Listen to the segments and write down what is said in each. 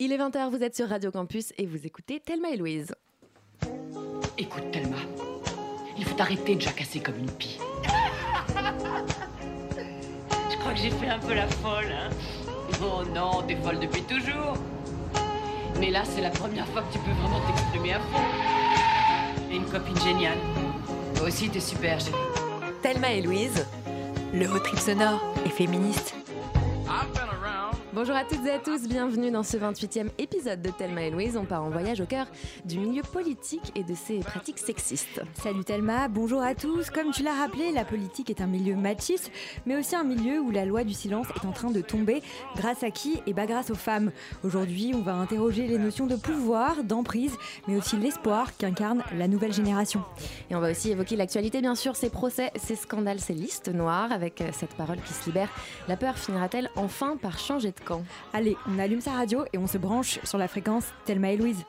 Il est 20h, vous êtes sur Radio Campus et vous écoutez Thelma et Louise. Écoute, Thelma, il faut arrêter de jacasser comme une pie. Je crois que j'ai fait un peu la folle, hein. Oh non, t'es folle depuis toujours. Mais là, c'est la première fois que tu peux vraiment t'exprimer à fond. T'es une copine géniale. Toi aussi, t'es super. Thelma et Louise, le haut trip sonore et féministe. Bonjour à toutes et à tous, bienvenue dans ce 28e épisode de Thelma et Louise. On part en voyage au cœur du milieu politique et de ses pratiques sexistes. Salut Thelma, bonjour à tous. Comme tu l'as rappelé, la politique est un milieu machiste, mais aussi un milieu où la loi du silence est en train de tomber. Grâce à qui? Et bah grâce aux femmes. Aujourd'hui, on va interroger les notions de pouvoir, d'emprise, mais aussi l'espoir qu'incarne la nouvelle génération. Et on va aussi évoquer l'actualité, bien sûr, ces procès, ces scandales, ces listes noires, avec cette parole qui se libère. La peur finira-t-elle enfin par changer de Allez, on allume sa radio et on se branche sur la fréquence Thelma et Louise.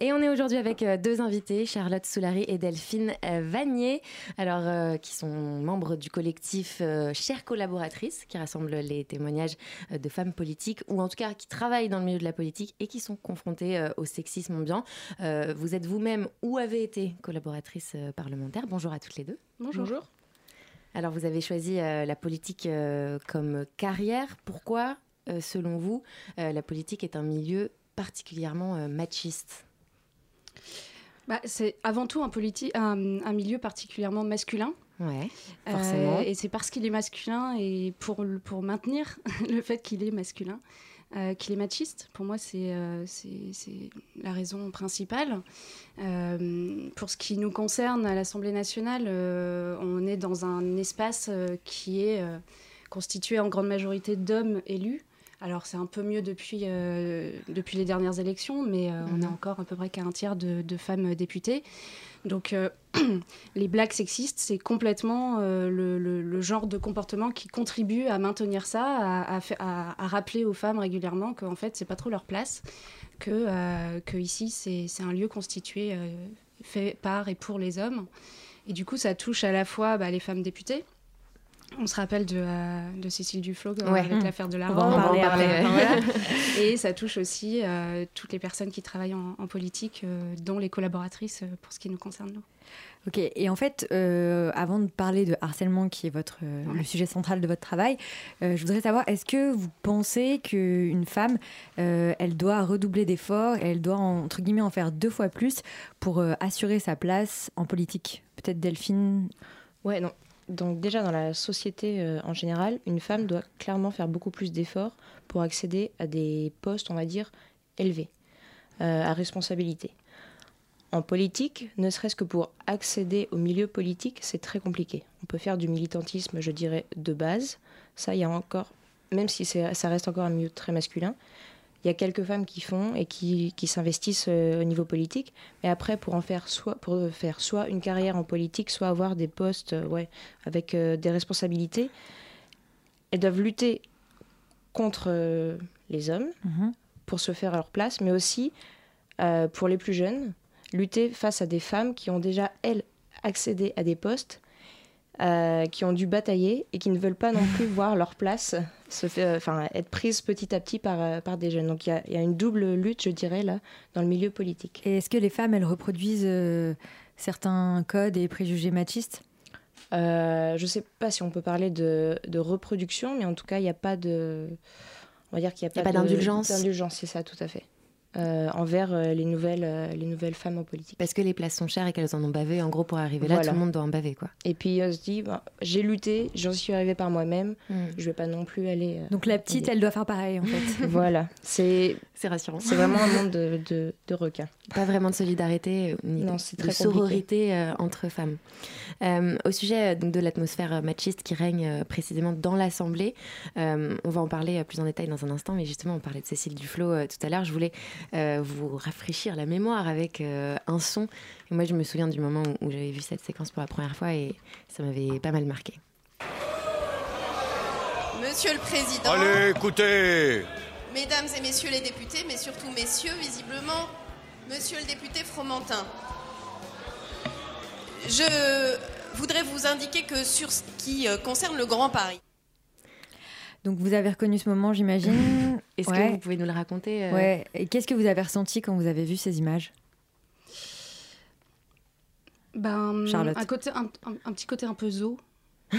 Et on est aujourd'hui avec euh, deux invités, Charlotte Soulary et Delphine euh, Vanier, alors euh, qui sont membres du collectif euh, Chères collaboratrices, qui rassemble les témoignages de femmes politiques ou en tout cas qui travaillent dans le milieu de la politique et qui sont confrontées euh, au sexisme ambiant. Euh, vous êtes vous-même ou avez été collaboratrice euh, parlementaire. Bonjour à toutes les deux. Bonjour. Alors vous avez choisi euh, la politique euh, comme carrière. Pourquoi, euh, selon vous, euh, la politique est un milieu particulièrement euh, machiste? Bah, c'est avant tout un, un, un milieu particulièrement masculin. Ouais, Euh, forcément. et c'est parce qu'il est masculin et pour, pour maintenir le fait qu'il est masculin, euh, qu'il est machiste. Pour moi, c'est euh, c'est- c'est la raison principale. Euh, pour ce qui nous concerne à l'Assemblée nationale, on est dans un espace qui est constitué en grande majorité d'hommes élus. Alors c'est un peu mieux depuis, euh, depuis les dernières élections, mais euh, on est Mhm. encore à peu près qu'à un tiers de, de femmes députées. Donc euh, les blagues sexistes, c'est complètement euh, le, le- le genre de comportement qui contribue à maintenir ça, à, à fa- à- à rappeler aux femmes régulièrement qu'en fait, c'est pas trop leur place, que, euh, que ici, c'est un lieu constitué, euh, fait par et pour les hommes. Et du coup, ça touche à la fois bah, les femmes députées. On se rappelle de, euh, de Cécile Duflot euh, Ouais. avec Mmh. l'affaire de la On va en parler. Voilà. Et ça touche aussi euh, toutes les personnes qui travaillent en, en politique, euh, dont les collaboratrices euh, pour ce qui nous concerne nous. Ok, et en fait, euh, avant de parler de harcèlement, qui est votre, euh, le sujet central de votre travail, euh, je voudrais savoir, est-ce que vous pensez qu'une femme, euh, elle doit redoubler d'efforts, et elle doit, entre guillemets, en faire deux fois plus pour euh, assurer sa place en politique? Peut-être Delphine? Ouais, non. Donc déjà dans la société euh, en général, une femme doit clairement faire beaucoup plus d'efforts pour accéder à des postes, on va dire, élevés, euh, à responsabilité. En politique, ne serait-ce que pour accéder au milieu politique, c'est très compliqué. On peut faire du militantisme, je dirais, de base. Ça, il y a encore, même si ça reste encore un milieu très masculin, y a quelques femmes qui font et qui, qui s'investissent euh, au niveau politique. Mais après, pour en faire soit, pour faire soit une carrière en politique, soit avoir des postes euh, ouais, avec euh, des responsabilités, elles doivent lutter contre les hommes pour se faire à leur place, mais aussi pour les plus jeunes, lutter face à des femmes qui ont déjà, elles, accédé à des postes, qui ont dû batailler et qui ne veulent pas non plus voir leur place se enfin, être prise petit à petit par, euh, par des jeunes. Donc il y a, il y a une double lutte, je dirais, là, dans le milieu politique. Et est-ce que les femmes, elles reproduisent euh, certains codes et préjugés machistes? Euh, je ne sais pas si on peut parler de, de reproduction, mais en tout cas, il n'y a pas de. On va dire qu'il n'y a Il y a pas, d'indulgence. D'indulgence, c'est ça, tout à fait. Euh, envers euh, les, nouvelles, euh, les nouvelles femmes en politique. Parce que les places sont chères et qu'elles en ont bavé. En gros, pour arriver là, Voilà. tout le monde doit en baver, quoi. Et puis on se dit, bah, j'ai lutté, j'en suis arrivée par moi-même, Mm. je ne vais pas non plus aller. euh, Donc la petite, elle doit faire pareil, en fait. voilà, c'est C'est rassurant. c'est vraiment un monde de, de, de requins. Pas vraiment de solidarité, euh, ni Non, de- sororité euh, entre femmes. Euh, au sujet donc, de l'atmosphère machiste qui règne euh, précisément dans l'Assemblée, euh, on va en parler plus en détail dans un instant, mais justement, on parlait de Cécile Duflot euh, tout à l'heure. Je voulais euh, vous rafraîchir la mémoire avec euh, un son. Et moi, je me souviens du moment où, où j'avais vu cette séquence pour la première fois et ça m'avait pas mal marqué. Monsieur le Président, Allez, écoutez Mesdames et Messieurs les députés, mais surtout Messieurs, visiblement, Monsieur le député Fromentin, je voudrais vous indiquer que sur ce qui euh, concerne le Grand Paris, Donc vous avez reconnu ce moment, j'imagine. Est-ce Ouais. que vous pouvez nous le raconter euh, Ouais. Et qu'est-ce que vous avez ressenti quand vous avez vu ces images? Ben, Charlotte. Un, côté, un, un- un petit côté un peu zoo.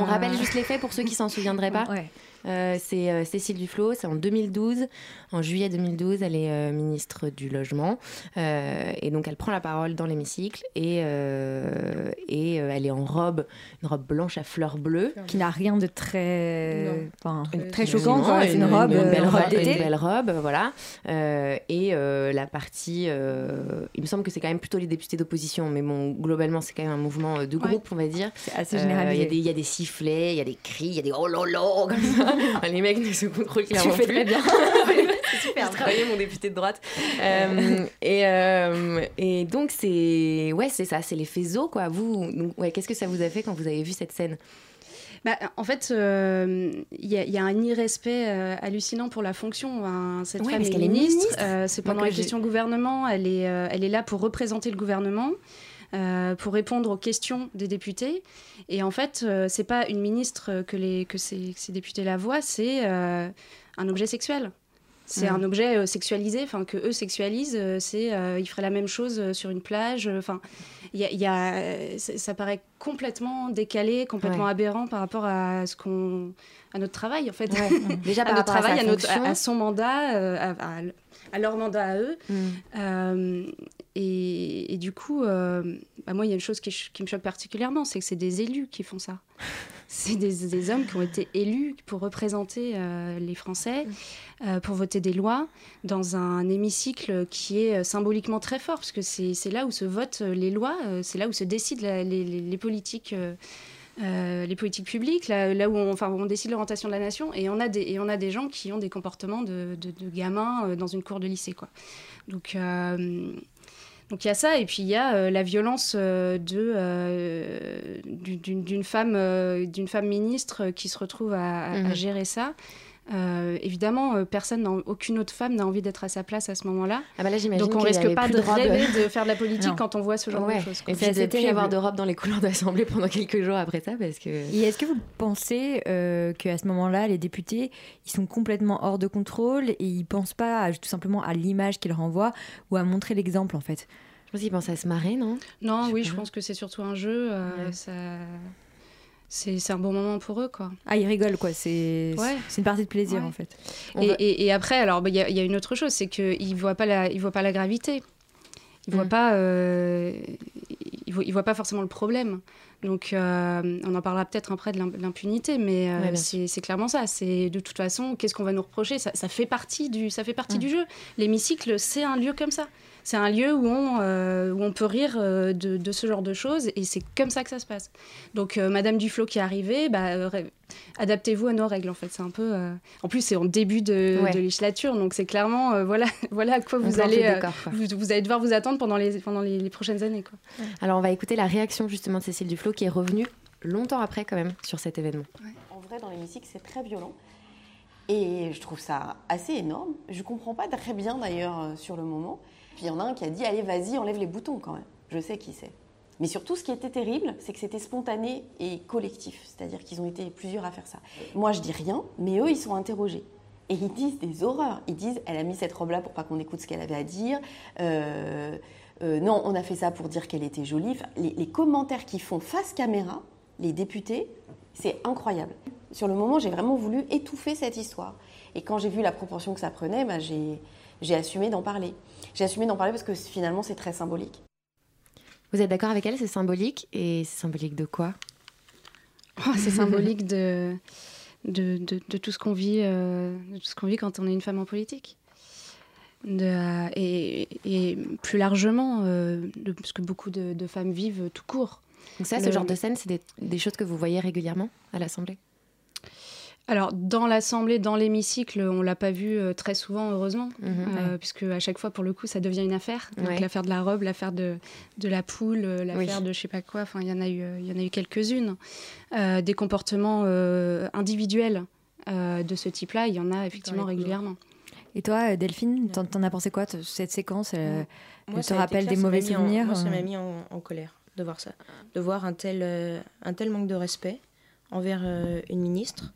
On rappelle juste les faits pour ceux qui s'en souviendraient pas. Ouais. Euh, c'est euh, Cécile Duflot, c'est en 2012. En juillet 2012, elle est euh, ministre du Logement. Euh, et donc, elle prend la parole dans l'hémicycle et, euh, et euh, elle est en robe, une robe blanche à fleurs bleues. Qui n'a rien de très, Non. enfin, Très- très Non, choquant. quoi. C'est une, robe, une belle robe robe, une d'été. belle robe, voilà. Euh, et euh, la partie, euh, il me semble que c'est quand même plutôt les députés d'opposition, mais bon, globalement, c'est quand même un mouvement de Ouais. groupe, on va dire. C'est assez Il y, a des- il y a des sifflets, il y a des cris, il y a des oh là là comme ça. Les mecs ne se contrôlent Tu clairement fais plus. très bien. c'est super. Travailler mon député de droite. Euh, et, euh, et donc c'est ouais c'est ça, c'est l'effet zoo quoi. Vous donc, ouais qu'est-ce que ça vous a fait quand vous avez vu cette scène? Bah, en fait, euh, il y, a- il y a un irrespect euh, hallucinant pour la fonction. hein. Cette Ouais, femme parce est qu'elle est ministre. ministre. euh, c'est pendant que la j'ai- question gouvernement. Elle est, euh, elle est là pour représenter le gouvernement. Euh, pour répondre aux questions des députés. Et en fait, euh, c'est pas une ministre que, les, que ces, que ces députés la voient, c'est euh, un objet sexuel. C'est un objet euh, sexualisé, enfin que eux sexualisent. c'est, ils feraient la même chose sur une plage. Enfin, il y a, y ça paraît complètement décalé, complètement Ouais. aberrant par rapport à ce qu'on, à notre travail en fait, Déjà à par notre rapport travail, à, à, notre, à, son mandat, à, à- leur mandat à eux. Mm. Euh, et, et du coup, euh, bah, moi, il y a une chose qui, me choque particulièrement, c'est que c'est des élus qui font ça. C'est des, des hommes qui ont été élus pour représenter euh, les Français, euh, pour voter des lois, dans un hémicycle qui est symboliquement très fort, parce que c'est là où se votent les lois, c'est là où se décident la- les, les- les politiques. Euh, les politiques publiques, là, là où, on, enfin, où on décide l'orientation de la nation, et on a des, et on a des gens qui ont des comportements de, de- de gamins euh, dans une cour de lycée. Quoi. Donc, euh, donc il y a ça, et puis il y a euh, la violence euh, de, euh, du- d'une, d'une femme, d'une femme ministre qui se retrouve à, à- à Mhm. gérer ça. Euh, évidemment, euh, personne, aucune autre femme n'a envie d'être à sa place à ce moment-là. Ah bah là j'imagine Donc on y risque pas de rêver de faire de la politique Non. quand on voit ce genre Ouais. de choses. Et plus y avoir de robe dans les couloirs de l'Assemblée pendant quelques jours après ça parce que Et est-ce que vous pensez euh, qu'à ce moment-là, les députés, ils sont complètement hors de contrôle et ils pensent pas à- tout simplement à l'image qu'ils renvoient ou à montrer l'exemple en fait? Je pense qu'ils pensent à se marrer non? Non, Je oui, je pense que c'est surtout un jeu. euh, Ouais. ça... c'est, un bon moment pour eux, quoi. Ah, ils rigolent quoi, c'est Ouais. une partie de plaisir Ouais. en fait. Et, va- et- et après, alors, bah, il y, a- il y a une autre chose, c'est qu'ils ne voient, pas la- ils voient pas la gravité. Ils ne voient, Mm. pas, euh, ils voient, ils voient pas forcément le problème. Donc, euh, on en parlera peut-être après de l'im- de l'impunité, mais euh, Ouais, c'est, clairement ça. C'est de toute façon, qu'est-ce qu'on va nous reprocher? Ça, ça fait partie du, ça fait partie Mm. du jeu. L'hémicycle, c'est un lieu comme ça. C'est un lieu où on, euh, où on peut rire euh, de, de ce genre de choses, et c'est comme ça que ça se passe. Donc, euh, Madame Duflo qui est arrivée, bah, adaptez-vous à nos règles, en fait. C'est un peu. euh, En plus, c'est en début de, Ouais. de législature, donc c'est clairement, euh, voilà, voilà à quoi on vous allez, le euh, décor, quoi. vous, vous allez devoir vous attendre pendant les, pendant les, les prochaines années, quoi. Alors on va écouter la réaction justement de Cécile Duflot qui est revenue longtemps après quand même sur cet événement. En vrai, dans l'hémicycle, c'est très violent. Et je trouve ça assez énorme. Je comprends pas très bien d'ailleurs sur le moment. Puis il y en a un qui a dit Allez, vas-y, enlève les boutons quand même. Je sais qui c'est. Mais surtout, ce qui était terrible, c'est que c'était spontané et collectif. C'est-à-dire qu'ils ont été plusieurs à faire ça. Moi, je dis rien, mais eux, ils sont interrogés. Et ils disent des horreurs. Ils disent Elle a mis cette robe-là pour pas qu'on écoute ce qu'elle avait à dire. Euh, euh, non, on a fait ça pour dire qu'elle était jolie. Les commentaires qu'ils font face caméra, les députés, c'est incroyable. Sur le moment, j'ai vraiment voulu étouffer cette histoire. Et quand j'ai vu la proportion que ça prenait, bah, j'ai j'ai assumé d'en parler. J'ai assumé d'en parler parce que finalement, c'est très symbolique. Vous êtes d'accord avec elle C'est symbolique et c'est symbolique de quoi? Oh, c'est symbolique de, de, de, de tout ce qu'on vit, euh, de tout ce qu'on vit quand on est une femme en politique. De, euh, et, et plus largement, euh, de ce que beaucoup de, de femmes vivent tout court. Donc ça, ce Le- genre de scène, c'est des, des choses que vous voyez régulièrement à l'Assemblée? Alors, dans l'Assemblée, dans l'hémicycle, on l'a pas vu euh, très souvent, heureusement, Mhm. euh, puisque à chaque fois, pour le coup, ça devient une affaire. Donc, Ouais. l'affaire de la robe, l'affaire de, de la poule, euh, l'affaire Oui. de je sais pas quoi, enfin, il y en a eu, il y en a eu quelques-unes. Euh, des comportements euh, individuels euh, de ce type-là, il y en a effectivement régulièrement. Et toi, Delphine, t'en, t'en as pensé quoi t- cette séquence euh, Moi, Elle te rappelle clair, des mauvais mis en- souvenirs, Moi, ça m'a mis en, en colère de voir ça. De voir un tel, euh, un tel manque de respect envers euh, une ministre.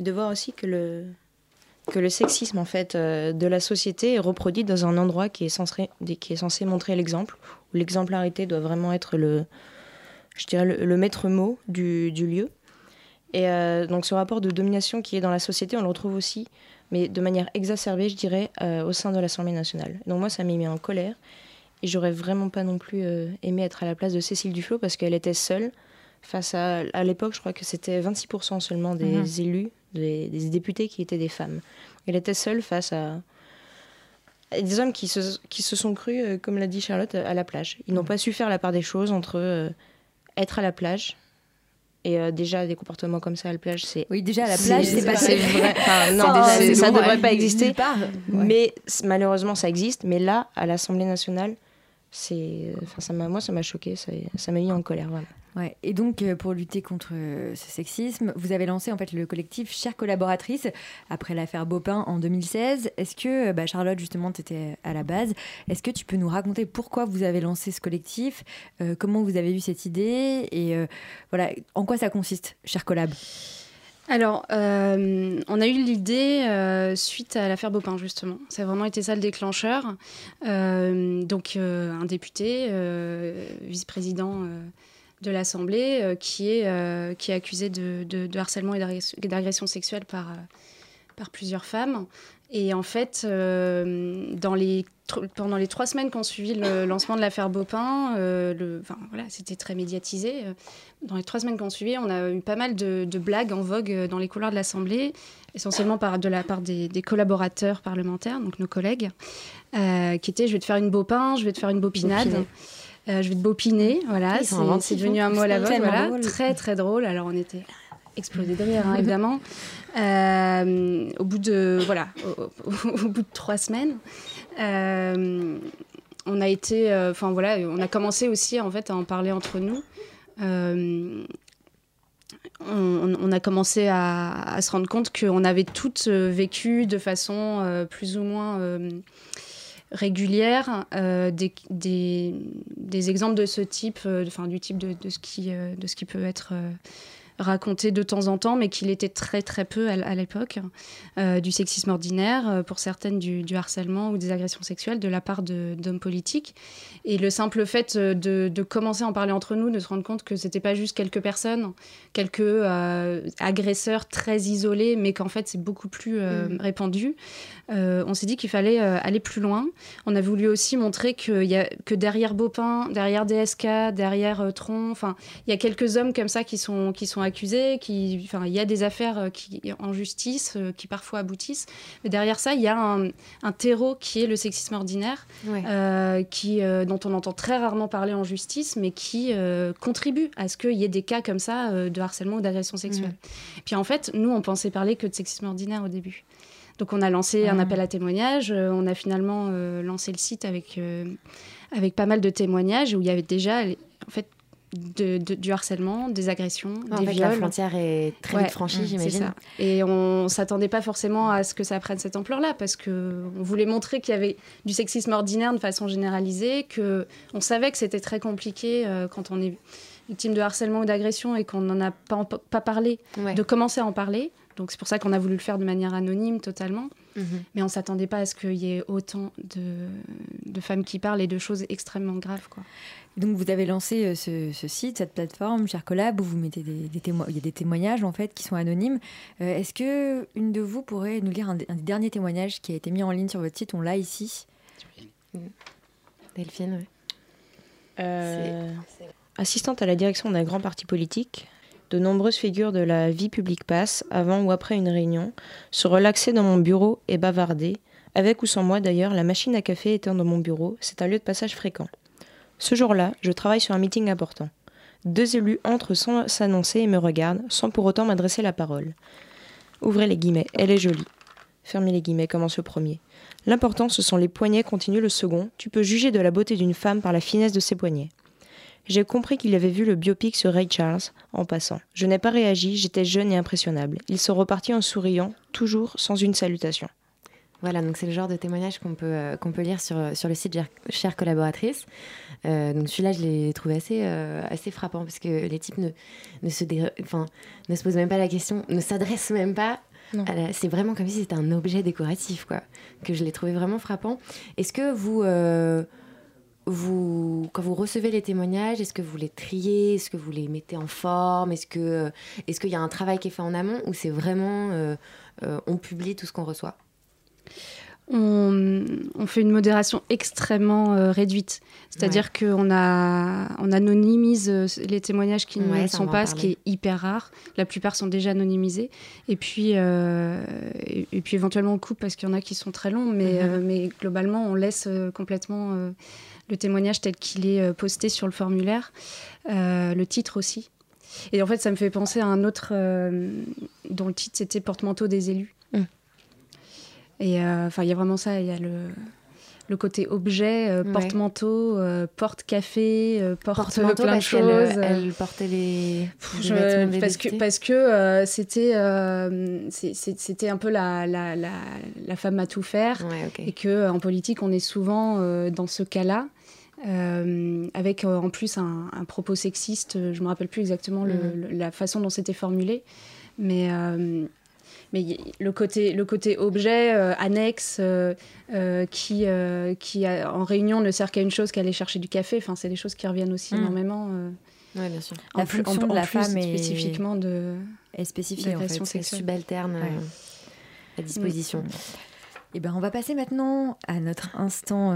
Et de voir aussi que le, que le sexisme en fait, euh, de la société est reproduit dans un endroit qui est censé, qui est censé montrer l'exemple, où l'exemplarité doit vraiment être le, je dirais, le, le maître mot du, du lieu. Et euh, donc ce rapport de domination qui est dans la société, on le retrouve aussi, mais de manière exacerbée, je dirais, euh, au sein de l'Assemblée nationale. Donc moi, ça m'a mis en colère. Et j'aurais vraiment pas non plus aimé être à la place de Cécile Duflot parce qu'elle était seule face à. À l'époque, je crois que c'était 26% seulement des Mhm. élus, des, des députés qui étaient des femmes. Elle était seule face à. des hommes qui se, qui se sont crus, euh, comme l'a dit Charlotte, à la plage. Ils n'ont pas su faire la part des choses entre euh, être à la plage et euh, déjà des comportements comme ça à la plage, c'est Oui, déjà à la plage, c'est pas vrai. Enfin, non, Ça, lourd, devrait pas exister. Nulle part. Ouais. Mais malheureusement, ça existe. Mais là, à l'Assemblée nationale, c'est, enfin, ça m'a, moi, ça m'a choqué. Ça, ça m'a mis en colère. Ouais. Et donc, euh, pour lutter contre euh, ce sexisme, vous avez lancé en fait le collectif Chères collaboratrices après l'affaire Bopin en 2016. Est-ce que, euh, bah, Charlotte, justement, tu étais à la base, est-ce que tu peux nous raconter pourquoi vous avez lancé ce collectif, euh, comment vous avez eu cette idée et euh, voilà, en quoi ça consiste, Chères collab? Alors, euh, on a eu l'idée euh, suite à l'affaire Bopin, justement. Ça a vraiment été ça le déclencheur. Euh, donc, un député, vice-président de l'Assemblée, qui, est, qui est accusé de, harcèlement et d'agression- sexuelle par, par plusieurs femmes. Et en fait, euh, dans les, pendant les trois semaines qui ont suivi le lancement de l'affaire Bopin, euh, le, enfin, voilà, c'était très médiatisé. Euh, Dans les trois semaines qui ont suivi, on a eu pas mal de, de blagues en vogue dans les couloirs de l'Assemblée, essentiellement par, de la part des, des collaborateurs parlementaires, donc nos collègues, euh, qui étaient « je vais te faire une Bopin, je vais te faire une bopinade. Euh, je vais te bopiner », voilà, sont c'est- devenu hein. un mot à la tellement voilà, drôle. très très drôle. Alors on était explosé de rire, hein, évidemment. Euh, au bout de voilà, au, bout de trois semaines, euh, on a été, euh, enfin voilà, on a commencé aussi en fait à en parler entre nous. On, a commencé à, se rendre compte qu'on avait toutes vécu de façon plus ou moins régulière des, des, exemples de ce type, enfin du type de, de ce qui, de ce qui peut être raconté de temps en temps, mais qu'il était très très peu à, à l'époque, euh, du sexisme ordinaire, euh, pour certaines du, du harcèlement ou des agressions sexuelles de la part d'hommes politiques. Et le simple fait euh, de, de commencer à en parler entre nous, de se rendre compte que c'était pas juste quelques personnes, quelques euh, agresseurs très isolés, mais qu'en fait c'est beaucoup plus euh, Mm. répandu, on s'est dit qu'il fallait aller plus loin. On a voulu aussi montrer que, y a, que derrière Bopin, derrière DSK, derrière Tron, enfin, il y a quelques hommes comme ça qui sont, qui sont accusés, qui, enfin, il y a des affaires euh, qui, en justice euh, qui parfois aboutissent. Mais derrière ça, il y a un, un terreau qui est le sexisme ordinaire, Ouais. euh, qui, euh, dont on entend très rarement parler en justice, mais qui euh, contribue à ce qu'il y ait des cas comme ça de harcèlement ou d'agression sexuelle. Puis en fait, nous, on pensait parler que de sexisme ordinaire au début. Donc on a lancé un Ah. appel à témoignages, on a finalement lancé le site avec, avec pas mal de témoignages où il y avait déjà en fait, de- de- du harcèlement, des agressions, En des fait, viols. la frontière est très Ouais, vite franchie, j'imagine. Et on s'attendait pas forcément à ce que ça prenne cette ampleur-là, parce que on voulait montrer qu'il y avait du sexisme ordinaire de façon généralisée, que on savait que c'était très compliqué euh, quand on est victime de harcèlement ou d'agression et qu'on n'en a pas, en- pas parlé, Ouais. de commencer à en parler. Donc c'est pour ça qu'on a voulu le faire de manière anonyme totalement. Mhm. Mais on s'attendait pas à ce qu'il y ait autant de, de femmes qui parlent et de choses extrêmement graves. Quoi. Donc vous avez lancé euh, ce, ce site, cette plateforme, Cher Collab, où vous mettez des, des témo- il y a des témoignages en fait qui sont anonymes. Euh, Est-ce que une de vous pourrait nous lire un, un des derniers témoignages qui a été mis en ligne sur votre site? On l'a ici. Delphine, ouais. Euh, assistante à la direction d'un grand parti politique, de nombreuses figures de la vie publique passent, avant ou après une réunion, se relaxer dans mon bureau et bavarder, avec ou sans moi d'ailleurs, la machine à café étant dans mon bureau, c'est un lieu de passage fréquent. Ce jour-là, je travaille sur un meeting important. Deux élus entrent sans s'annoncer et me regardent, sans pour autant m'adresser la parole. Ouvrez les guillemets, elle est jolie. Fermez les guillemets, commence le premier. L'important, ce sont les poignets, continue le second. Tu peux juger de la beauté d'une femme par la finesse de ses poignets. J'ai compris qu'il avait vu le biopic sur Ray Charles en passant. Je n'ai pas réagi, j'étais jeune et impressionnable. Ils sont repartis en souriant, toujours sans une salutation. Voilà, donc c'est le genre de témoignage qu'on peut, euh, qu'on peut lire sur, sur le site Chère collaboratrice. Euh, donc celui-là, je l'ai trouvé assez, euh, assez frappant parce que les types ne, ne, se enfin, ne se posent même pas la question, ne s'adressent même pas. C'est vraiment comme si c'était un objet décoratif, quoi. Que je l'ai trouvé vraiment frappant. Est-ce que vous, vous, quand vous recevez les témoignages, est-ce que vous les triez Est-ce que vous les mettez en forme Est-ce que, est-ce qu'il y a un travail qui est fait en amont ou c'est vraiment on publie tout ce qu'on reçoit? On, fait une modération extrêmement euh, réduite. C'est-à-dire qu'on on anonymise euh, les témoignages qui ne sont pas, ce qui est hyper rare. La plupart sont déjà anonymisés. Et puis, euh, et, puis éventuellement on coupe parce qu'il y en a qui sont très longs, mais, mhm. mais globalement on laisse complètement le témoignage tel qu'il est posté sur le formulaire, le titre aussi. Et en fait, ça me fait penser à un autre dont le titre c'était Porte-manteau des élus. Et euh, enfin, il y a vraiment ça. Il y a le, le côté objet, euh, porte-manteau, euh, porte-café, porte, plein de choses. Elle, portait les, parce que parce que c'était c'était un peu la, la, la, la, femme à tout faire et que en politique on est souvent dans ce cas-là. avec en plus un, propos sexiste, je me rappelle plus exactement le, mm. la façon dont c'était formulé, mais mais le côté, le côté objet euh, annexe euh, euh, qui, qui en réunion ne sert qu'à une chose, qu'aller chercher du café, enfin, c'est des choses qui reviennent aussi mm. énormément. Oui, bien sûr. La fonction de la femme est spécifiquement de est spécifiée en fait, c'est subalterne à disposition. Et eh ben, on va passer maintenant à notre instant.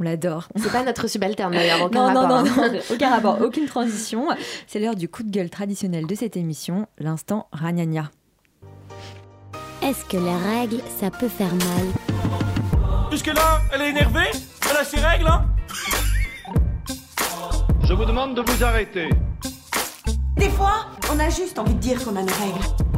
On l'adore. C'est pas notre subalterne d'ailleurs, aucun non, rapport. Non, non, non, aucun rapport, aucune transition. C'est l'heure du coup de gueule traditionnel de cette émission, l'instant Ragnagna. Est-ce que les règles, ça peut faire mal Jusque-là, elle est énervée Elle a ses règles, hein Je vous demande de vous arrêter. Des fois, on a juste envie de dire qu'on a nos règles.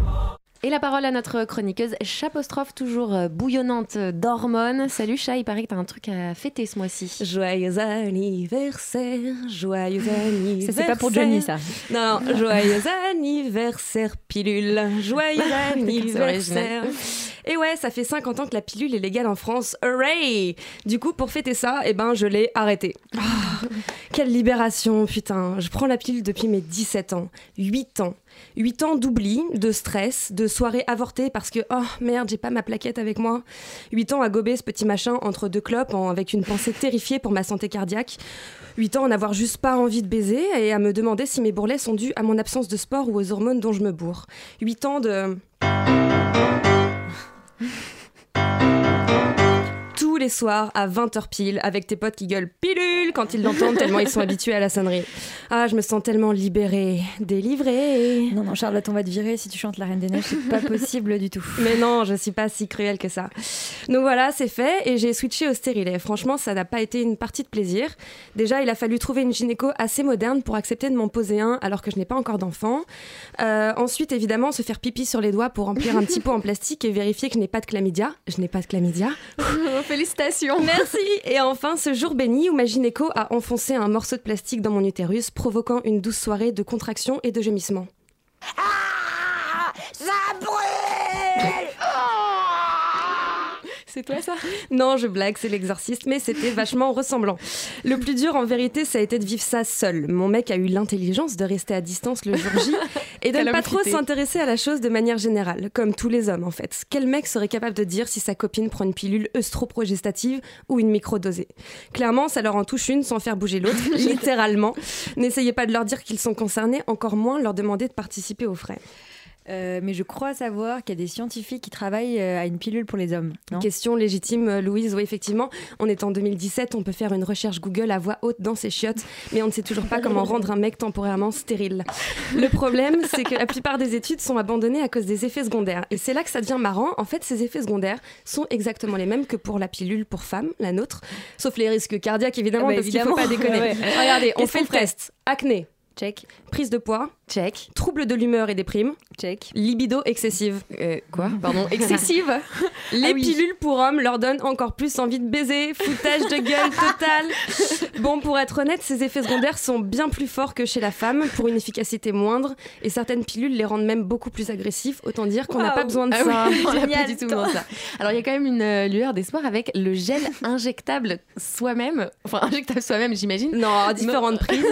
Et la parole à notre chroniqueuse Chapostrophe, toujours euh, bouillonnante d'hormones. Salut Chat, il paraît que t'as un truc à fêter ce mois-ci. Joyeux anniversaire, joyeux anniversaire. Ça c'est pas pour Johnny ça. Non, joyeux anniversaire pilule, joyeux anniversaire. Et ouais, ça fait 50 ans que la pilule est légale en France. Hooray Du coup, pour fêter ça, eh ben, je l'ai arrêtée. Ah, quelle libération, putain. Je prends la pilule depuis mes 17 ans. 8 ans. 8 ans d'oubli, de stress, de soirées avortées parce que oh merde, j'ai pas ma plaquette avec moi. 8 ans à gober ce petit machin entre deux clopes avec une pensée terrifiée pour ma santé cardiaque. 8 ans à n'avoir juste pas envie de baiser et à me demander si mes bourrelets sont dus à mon absence de sport ou aux hormones dont je me bourre. 8 ans de les soirs à 20h pile avec tes potes qui gueulent pilule quand ils l'entendent tellement ils sont habitués à la sonnerie. Ah, je me sens tellement libérée, délivrée. Non, non, Charlotte, on va te virer si tu chantes La Reine des Neiges, c'est pas possible du tout. Mais non, je suis pas si cruelle que ça. Donc voilà, c'est fait et j'ai switché au stérilet. Franchement, ça n'a pas été une partie de plaisir. Déjà, il a fallu trouver une gynéco assez moderne pour accepter de m'en poser un alors que je n'ai pas encore d'enfant. Euh, ensuite, évidemment, se faire pipi sur les doigts pour remplir un petit pot en plastique et vérifier que je n'ai pas de chlamydia. Je n'ai pas de chlamydia. Félicitations. Merci. Et enfin, ce jour béni où ma gynéco a enfoncé un morceau de plastique dans mon utérus, provoquant une douce soirée de contraction et de gémissement. Ah Ça brûle c'est toi ça? Non, je blague, c'est l'exorciste, mais c'était vachement ressemblant. Le plus dur en vérité, ça a été de vivre ça seul. Mon mec a eu l'intelligence de rester à distance le jour J et de ne pas trop s'intéresser à la chose de manière générale, comme tous les hommes en fait. Quel mec serait capable de dire si sa copine prend une pilule œstroprogestative ou une microdosée? Clairement, ça leur en touche une sans faire bouger l'autre, littéralement. N'essayez pas de leur dire qu'ils sont concernés, encore moins leur demander de participer aux frais. Euh, mais je crois savoir qu'il y a des scientifiques qui travaillent euh, à une pilule pour les hommes. Question légitime, euh, Louise. Oui, effectivement, on est en 2017, on peut faire une recherche Google à voix haute dans ses chiottes, mais on ne sait toujours pas comment rendre un mec temporairement stérile. Le problème, c'est que la plupart des études sont abandonnées à cause des effets secondaires. Et c'est là que ça devient marrant. En fait, ces effets secondaires sont exactement les mêmes que pour la pilule pour femmes, la nôtre, sauf les risques cardiaques, évidemment, ah bah, parce qu'il ne faut pas déconner. Regardez, on fait le test. Acné. Check. Prise de poids Check. Trouble de l'humeur et déprime. Check. Libido excessive. Euh, quoi Pardon, excessive. Les Ah oui. pilules pour hommes leur donnent encore plus envie de baiser. Foutage de gueule total. Bon, pour être honnête, ces effets secondaires sont bien plus forts que chez la femme pour une efficacité moindre. Et certaines pilules les rendent même beaucoup plus agressifs. Autant dire qu'on n'a pas besoin de Ah ça. oui, on n'a pas du tout besoin de ça. Alors, il y a quand même une euh, lueur d'espoir avec le gel injectable soi-même. Enfin, injectable soi-même, j'imagine. Non, à différentes prises.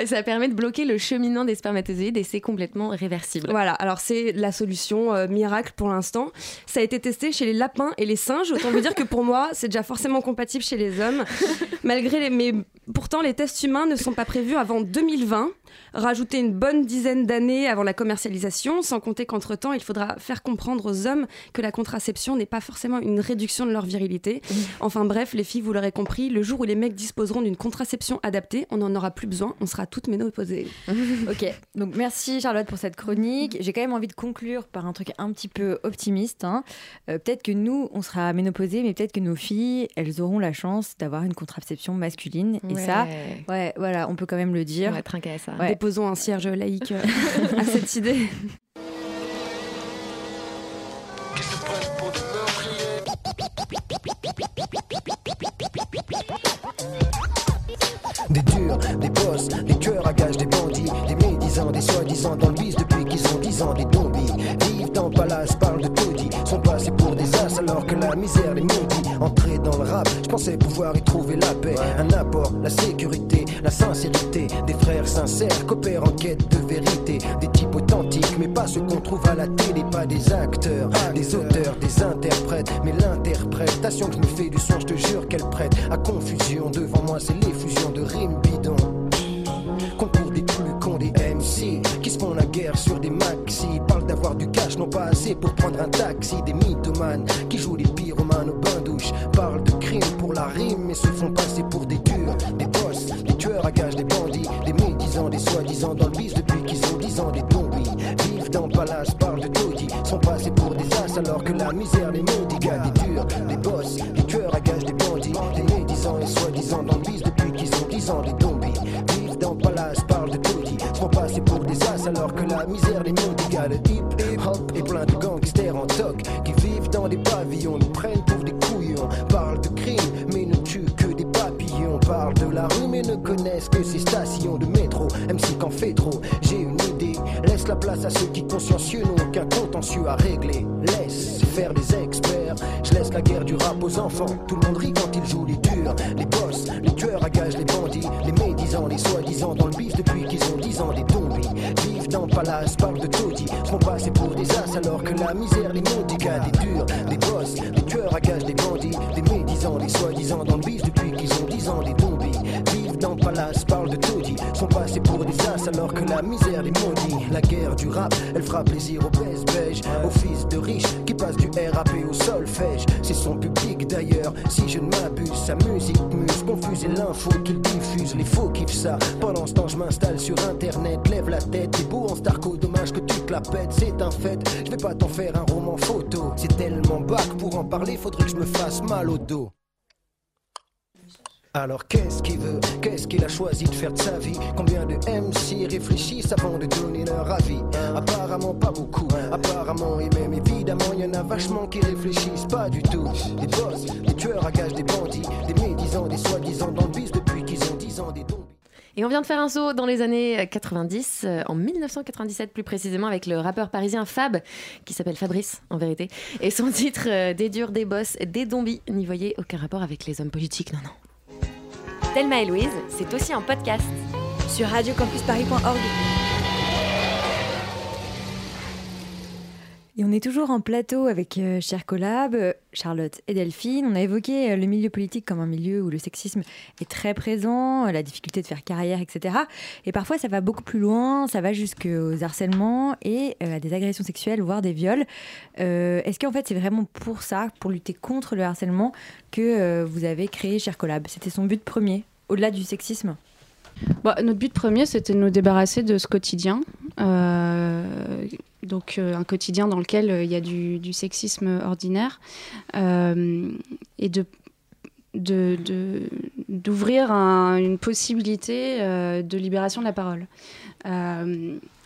Et ça permet de bloquer le des spermatozoïdes et c'est complètement réversible. Voilà, alors c'est la solution euh, miracle pour l'instant. Ça a été testé chez les lapins et les singes. Autant vous dire que pour moi, c'est déjà forcément compatible chez les hommes. Malgré les, mais pourtant, les tests humains ne sont pas prévus avant 2020. Rajouter une bonne dizaine d'années avant la commercialisation, sans compter qu'entre-temps, il faudra faire comprendre aux hommes que la contraception n'est pas forcément une réduction de leur virilité. Enfin bref, les filles, vous l'aurez compris, le jour où les mecs disposeront d'une contraception adaptée, on n'en aura plus besoin, on sera toutes ménopausées. Ok, donc merci Charlotte pour cette chronique. J'ai quand même envie de conclure par un truc un petit peu optimiste. hein. Euh, peut-être que nous, on sera ménopausés, mais peut-être que nos filles, elles auront la chance d'avoir une contraception masculine. Et ça, ouais, voilà, on peut quand même le dire. On va trinquer à ça. Ouais. Déposons un cierge laïque euh, à cette idée. Des durs, des boss, des tueurs à gages, des bandits, des médisants, des soi-disant dans le bise depuis qu'ils ont 10 ans, des zombies. Vivent dans le palace, parlent de taudis, alors que la misère les maudit. Entrer dans le rap, je pensais pouvoir y trouver la paix, un apport, la sécurité, la sincérité. Des frères sincères, coopèrent en quête de vérité. Des types authentiques, mais pas ceux qu'on trouve à la télé, pas des acteurs, des auteurs, des interprètes. Mais l'interprétation que je me fais du son, je te jure qu'elle prête à confusion. Devant moi, c'est l'effusion de rimes bidons. Qui se font la guerre sur des maxi. Parlent d'avoir du cash, non pas assez pour prendre un taxi. Des mythomanes qui jouent les pyromanes au bain douche. Parlent de crimes pour la rime et se font passer pour des durs. Des boss, des tueurs à gages, des bandits, des médisants, des soi-disant dans le bise depuis qu'ils ont 10 ans. Des zombies vivent dans palace, parlent de taudis. Sont passés pour des as alors que la misère les maudit. Gars, des durs, des boss, des tueurs à gages, des bandits, des médisants et soi-disant dans le bise depuis qu'ils ont 10 ans. Des zombies vivent dans palace, parlent de taudis. Sont passés pour des as alors que la misère les maudit. Gars, le hip hop et plein de gangsters en toc qui vivent dans des pavillons, nous prennent Parlent de la rue, mais ne connaissent que ces stations de métro. MC qu'en fait trop, j'ai une idée. Laisse la place à ceux qui consciencieux n'ont aucun contentieux à régler. Laisse faire des experts. Je laisse la guerre du rap aux enfants. Tout le monde rit quand ils jouent les durs. Les boss, les tueurs à gages, les bandits, les médisants, les soi-disant dans le bif depuis qu'ils ont 10 ans. Des zombies vivent dans le palace, parlent de taudis. Sont passés pour des as alors que la misère les maudit. Gars, des durs, des boss, des tueurs à gages, des bandits, des médisants, les soi-disant dans le bif depuis qu'ils ont 10 ans. Des zombies vivent dans le palace, parlent de taudis. Sont passés pour des as alors que la misère les maudit. La guerre du rap, elle fera plaisir aux baisse beige, aux fils de riches qui passent du RAP au solfège. C'est son public d'ailleurs, si je ne m'abuse, sa musique muse, confuse l'info qu'il diffuse. Les faux kiffent ça. Pendant ce temps, je m'installe sur internet, lève la tête. T'es beau en starco, dommage que tu te la pètes, c'est un fait. Je vais pas t'en faire un roman photo. C'est tellement bac pour en parler, faudrait que je me fasse mal au dos. Alors qu'est-ce qu'il veut? Qu'est-ce qu'il a choisi de faire de sa vie? Combien de MC réfléchissent avant de donner leur avis? Apparemment pas beaucoup, apparemment et même évidemment il y en a vachement qui réfléchissent pas du tout. Des boss, des tueurs à gages, des bandits, des médisants, des soi-disant dans depuis qu'ils ont 10 ans, des dons Et on vient de faire un saut dans les années 90, euh, en 1997 plus précisément, avec le rappeur parisien Fab, qui s'appelle Fabrice en vérité. Et son titre, euh, Des durs, des boss, des zombies, n'y voyez aucun rapport avec les hommes politiques, non, non. Thelma et Louise, c'est aussi en podcast. Sur radiocampusparis.org. Et on est toujours en plateau avec euh, Cher Collab, euh, Charlotte et Delphine. On a évoqué euh, le milieu politique comme un milieu où le sexisme est très présent, euh, la difficulté de faire carrière, etc. Et parfois, ça va beaucoup plus loin, ça va jusqu'aux harcèlements et à des agressions sexuelles, voire des viols. Est-ce qu'en fait, c'est vraiment pour ça, pour lutter contre le harcèlement, que vous avez créé Cher Collab? C'était son but premier, au-delà du sexisme? Bah, notre but premier, c'était de nous débarrasser de ce quotidien. Donc, euh, un quotidien dans lequel euh, il y a du, du sexisme ordinaire. Euh, et de de- de- d'ouvrir un- une possibilité de libération de la parole.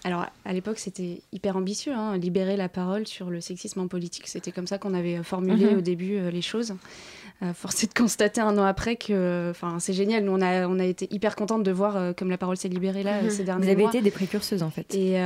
alors, à l'époque, c'était hyper ambitieux, hein, libérer la parole sur le sexisme en politique. C'était comme ça qu'on avait formulé Mhm. au début les choses. Force est de constater un an après que c'est génial. Nous, on a, on a été hyper contente de voir comme la parole s'est libérée là Mhm. ces derniers Vous avez mois. été des précurseuses en fait. Et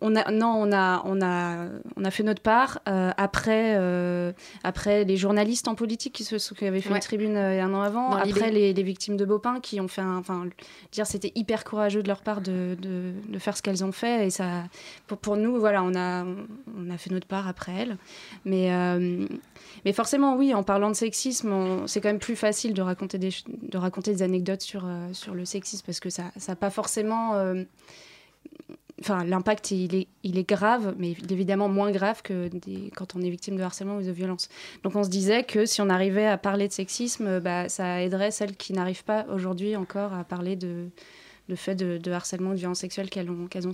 on a, non, on a, on a, on a fait notre part euh, après, euh, après les journalistes en politique qui, se, qui avaient fait Ouais. une tribune euh, un an avant, Dans après les, les victimes de Baupin qui ont fait enfin, dire c'était hyper courageux de leur part de, de, de faire ce qu'elles ont fait et ça, pour, pour nous, voilà, on a, on a fait notre part après elles, mais euh, mais forcément, oui, en parlant de sexisme, c'est quand même plus facile de raconter des, de raconter des anecdotes sur, sur le sexisme parce que ça n'a pas forcément. Enfin, l'impact, il est, grave, mais évidemment moins grave que quand on est victime de harcèlement ou de violence. Donc on se disait que si on arrivait à parler de sexisme, euh, bah, ça aiderait celles qui n'arrivent pas aujourd'hui encore à parler de, de faits de, de harcèlement de violence sexuelle qu'elles ont, qu'elles.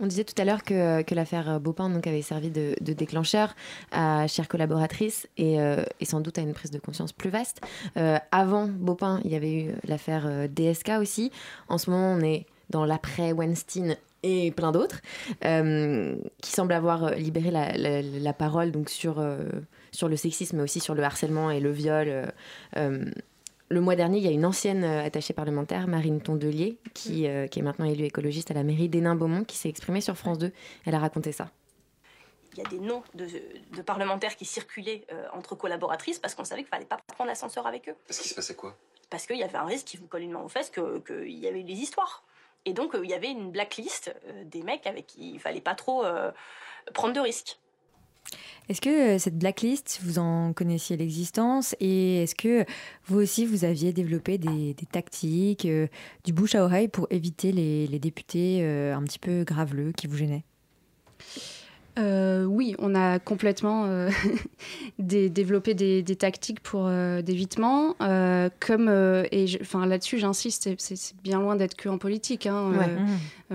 On disait tout à l'heure que, l'affaire Baupin donc, avait servi de, déclencheur à chère collaboratrice et, euh, et sans doute à une prise de conscience plus vaste. Euh, avant Baupin, il y avait eu l'affaire DSK aussi. En ce moment, on est dans l'après Weinstein et plein d'autres euh, qui semblent avoir euh, libéré la, la- la parole donc sur, euh, sur le sexisme, mais aussi sur le harcèlement et le viol. euh, euh, le mois dernier, il y a une ancienne attachée parlementaire, Marine Tondelier, qui, euh, qui est maintenant élue écologiste à la mairie d'Hénin-Beaumont, qui s'est exprimée sur France 2. Elle a raconté ça. Il y a des noms de, de parlementaires qui circulaient euh, entre collaboratrices parce qu'on savait qu'il fallait pas prendre l'ascenseur avec eux. Parce qu'il se passait quoi? Parce qu'il y avait un risque qui vous colle une main aux fesses, qu'il que y avait des histoires. Et donc, euh, il y avait une blacklist euh, des mecs avec qui il fallait pas trop euh, prendre de risques. Est-ce que cette blacklist, vous en connaissiez l'existence et est-ce que vous aussi, vous aviez développé des, tactiques, du bouche à oreille pour éviter les, députés un petit peu graveleux qui vous gênaient? Euh, oui, on a complètement euh, dé- développé des, des tactiques pour euh, d'évitement. comme et enfin là-dessus, j'insiste, c'est- bien loin d'être que en politique. hein, Ouais.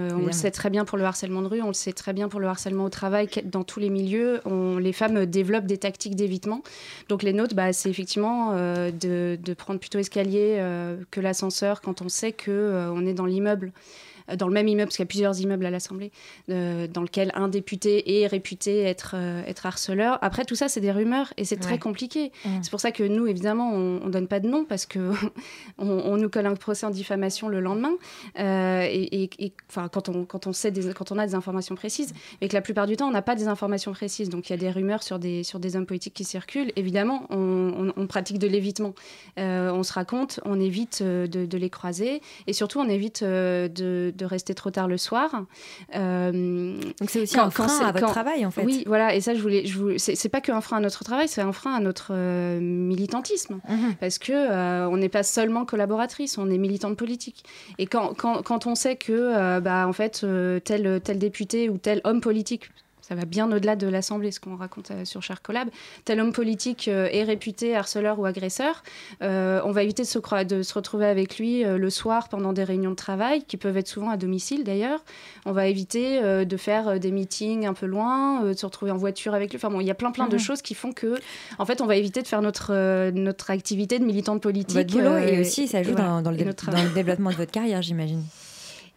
Mmh. on le sait très bien pour le harcèlement de rue, on le sait très bien pour le harcèlement au travail. Dans tous les milieux, on- les femmes développent des tactiques d'évitement. Donc les nôtres, bah, c'est effectivement de, de prendre plutôt escalier que l'ascenseur quand on sait que on est dans l'immeuble dans le même immeuble, parce qu'il y a plusieurs immeubles à l'Assemblée, euh, dans lequel un député est réputé être, euh, être harceleur. Après, tout ça, c'est des rumeurs et c'est très compliqué. Mmh. C'est pour ça que nous, évidemment, on ne donne pas de nom parce que on, nous colle un procès en diffamation le lendemain. Euh, et, et- et, quand, on, quand, on sait des, quand on a des informations précises, mais que la plupart du temps, on n'a pas des informations précises. Donc, il y a des rumeurs sur des, sur des hommes politiques qui circulent. Évidemment, on, on- on pratique de l'évitement. On se raconte, on évite de, de les croiser et surtout, on évite de, de rester trop tard le soir. Euh, Donc c'est aussi un frein à votre travail, en fait. Oui, voilà. Et ça, je voulais, je voulais- c'est pas qu'un frein à notre travail, c'est un frein à notre euh, militantisme. Mhm. Parce que euh, on n'est pas seulement collaboratrice, on est militante politique. Et quand, quand, quand on sait que, bah, en fait, tel, tel député ou tel homme politique, ça va bien au-delà de l'Assemblée, ce qu'on raconte euh, sur Cher Collab, tel homme politique euh, est réputé harceleur ou agresseur, euh, on va éviter de se, croi- de se retrouver avec lui le soir pendant des réunions de travail, qui peuvent être souvent à domicile d'ailleurs. On va éviter de faire des meetings un peu loin, de se retrouver en voiture avec lui. Enfin bon, il y a plein plein de Mhm. choses qui font que, en fait, on va éviter de faire notre, notre activité de militante politique. Votre boulot et aussi ça joue dans, le développement de votre carrière, j'imagine.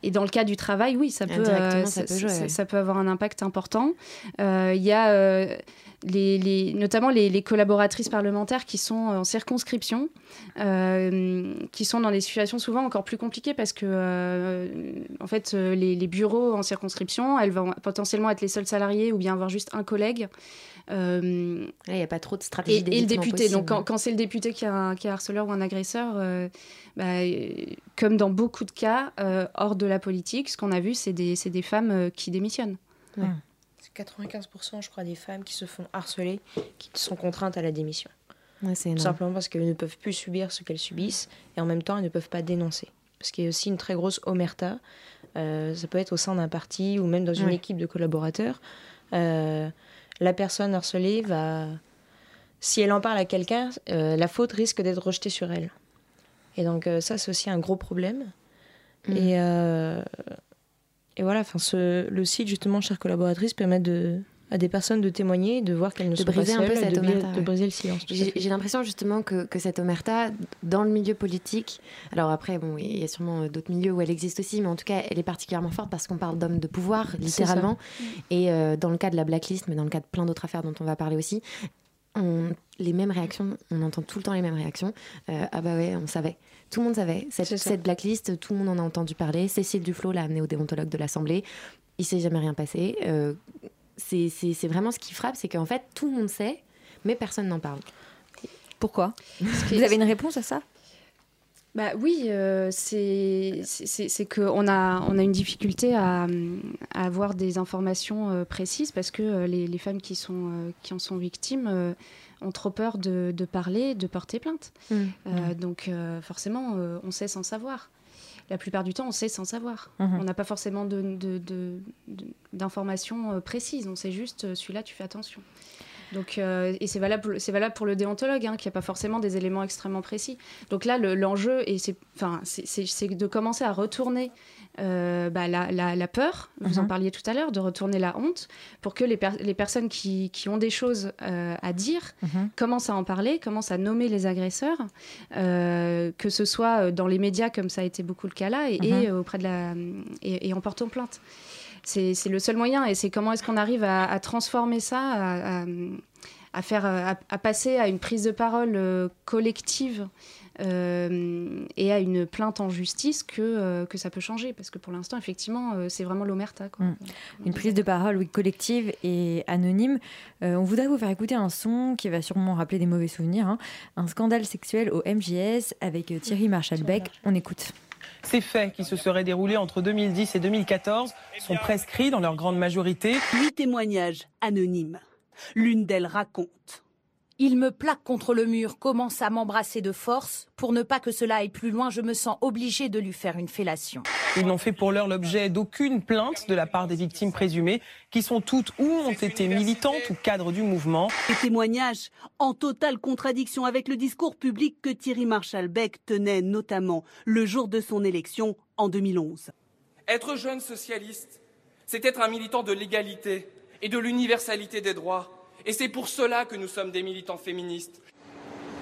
Et dans le cas du travail, oui, ça peut, Indirectement, euh, ça peut jouer, ça- ouais. ça peut avoir un impact important. Euh, Il y a euh, les, les- notamment les, les collaboratrices parlementaires qui sont en circonscription, euh, qui sont dans des situations souvent encore plus compliquées parce que, euh, en fait, les, les bureaux en circonscription, elles vont potentiellement être les seuls salariés ou bien avoir juste un collègue. Euh, Il n'y a pas trop de stratégie et, et le député. possible. Donc, quand, quand c'est le député qui est un, qui est harceleur ou un agresseur, euh, bah, euh, comme dans beaucoup de cas, euh, hors de la politique, ce qu'on a vu, c'est des, femmes euh, qui démissionnent. C'est 95%, je crois, des femmes qui se font harceler, qui sont contraintes à la démission. Ouais, Tout simplement parce qu'elles ne peuvent plus subir ce qu'elles subissent et en même temps, elles ne peuvent pas dénoncer. Parce qu'il y a aussi une très grosse omerta. Euh, ça peut être au sein d'un parti ou même dans une Ouais. équipe de collaborateurs. Euh, la personne harcelée va. Si elle en parle à quelqu'un, euh, la faute risque d'être rejetée sur elle. Et donc, euh, ça, c'est aussi un gros problème. Mm. Et, euh, et voilà, ce, le site, justement, chère collaboratrice, permet de, à des personnes de témoigner, de voir qu'elles ne de sont pas un peu seules, cette de, omerta, de ouais. briser le silence. J'ai l'impression justement que, que cette omerta, dans le milieu politique, alors après, bon, il y a sûrement euh, d'autres milieux où elle existe aussi, mais en tout cas, elle est particulièrement forte parce qu'on parle d'hommes de pouvoir, littéralement. Et euh, dans le cas de la blacklist, mais dans le cas de plein d'autres affaires dont on va parler aussi, on- les mêmes réactions, on entend tout le temps les mêmes réactions. Euh, ah bah ouais, on savait. Tout le monde savait. Cette, cette blacklist, tout le monde en a entendu parler. Cécile Duflot l'a amené au déontologue de l'Assemblée. Il s'est jamais rien passé. Euh, c'est vraiment ce qui frappe, c'est qu'en fait, tout le monde sait, mais personne n'en parle. Pourquoi Vous avez une réponse à ça Bah oui, euh, c'est qu'on a, on a une difficulté à, à avoir des informations euh, précises parce que euh, les, les femmes qui, sont, euh, qui en sont victimes euh, ont trop peur de, de parler, de porter plainte. Mm. Euh, Donc euh, forcément, euh, on sait sans savoir. La plupart du temps, on sait sans savoir. Mhm. On n'a pas forcément d'informations euh, précises. On sait juste, euh, celui-là, tu fais attention. Donc, euh, et c'est valable, c'est valable pour le déontologue, hein, qui n'a pas forcément des éléments extrêmement précis. Donc là, le- l'enjeu, et c'est, enfin, c'est, c'est- c'est de commencer à retourner euh, bah, la, la- la peur, vous en Mhm. parliez tout à l'heure, de retourner la honte, pour que les, per- les personnes qui, qui ont des choses euh, à dire Mhm. commencent à en parler, commencent à nommer les agresseurs, euh, que ce soit dans les médias, comme ça a été beaucoup le cas là, et, Mhm. et, auprès de la, et, et en portant plainte. C'est le seul moyen, et c'est comment est-ce qu'on arrive à, à transformer ça, à, à- à faire, à, passer à une prise de parole collective euh, et à une plainte en justice que, euh, que ça peut changer. Parce que pour l'instant, effectivement, euh, c'est vraiment l'omerta. quoi. Mm. Une prise de parole oui, collective et anonyme. Euh, on voudrait vous faire écouter un son qui va sûrement rappeler des mauvais souvenirs. hein. Un scandale sexuel au MJS avec Thierry Marshall-Beck. On écoute. Ces faits qui se seraient déroulés entre 2010 et 2014 sont prescrits dans leur grande majorité. Huit témoignages anonymes. L'une d'elles raconte. Il me plaque contre le mur, commence à m'embrasser de force. Pour ne pas que cela aille plus loin, je me sens obligée de lui faire une fellation. Ils n'ont fait pour l'heure l'objet d'aucune plainte de la part des victimes présumées, qui sont toutes ou ont été militantes ou cadres du mouvement. Des témoignages en totale contradiction avec le discours public que Thierry Marshall-Beck tenait notamment le jour de son élection en 2011. Être jeune socialiste, c'est être un militant de l'égalité et de l'universalité des droits. Et c'est pour cela que nous sommes des militants féministes.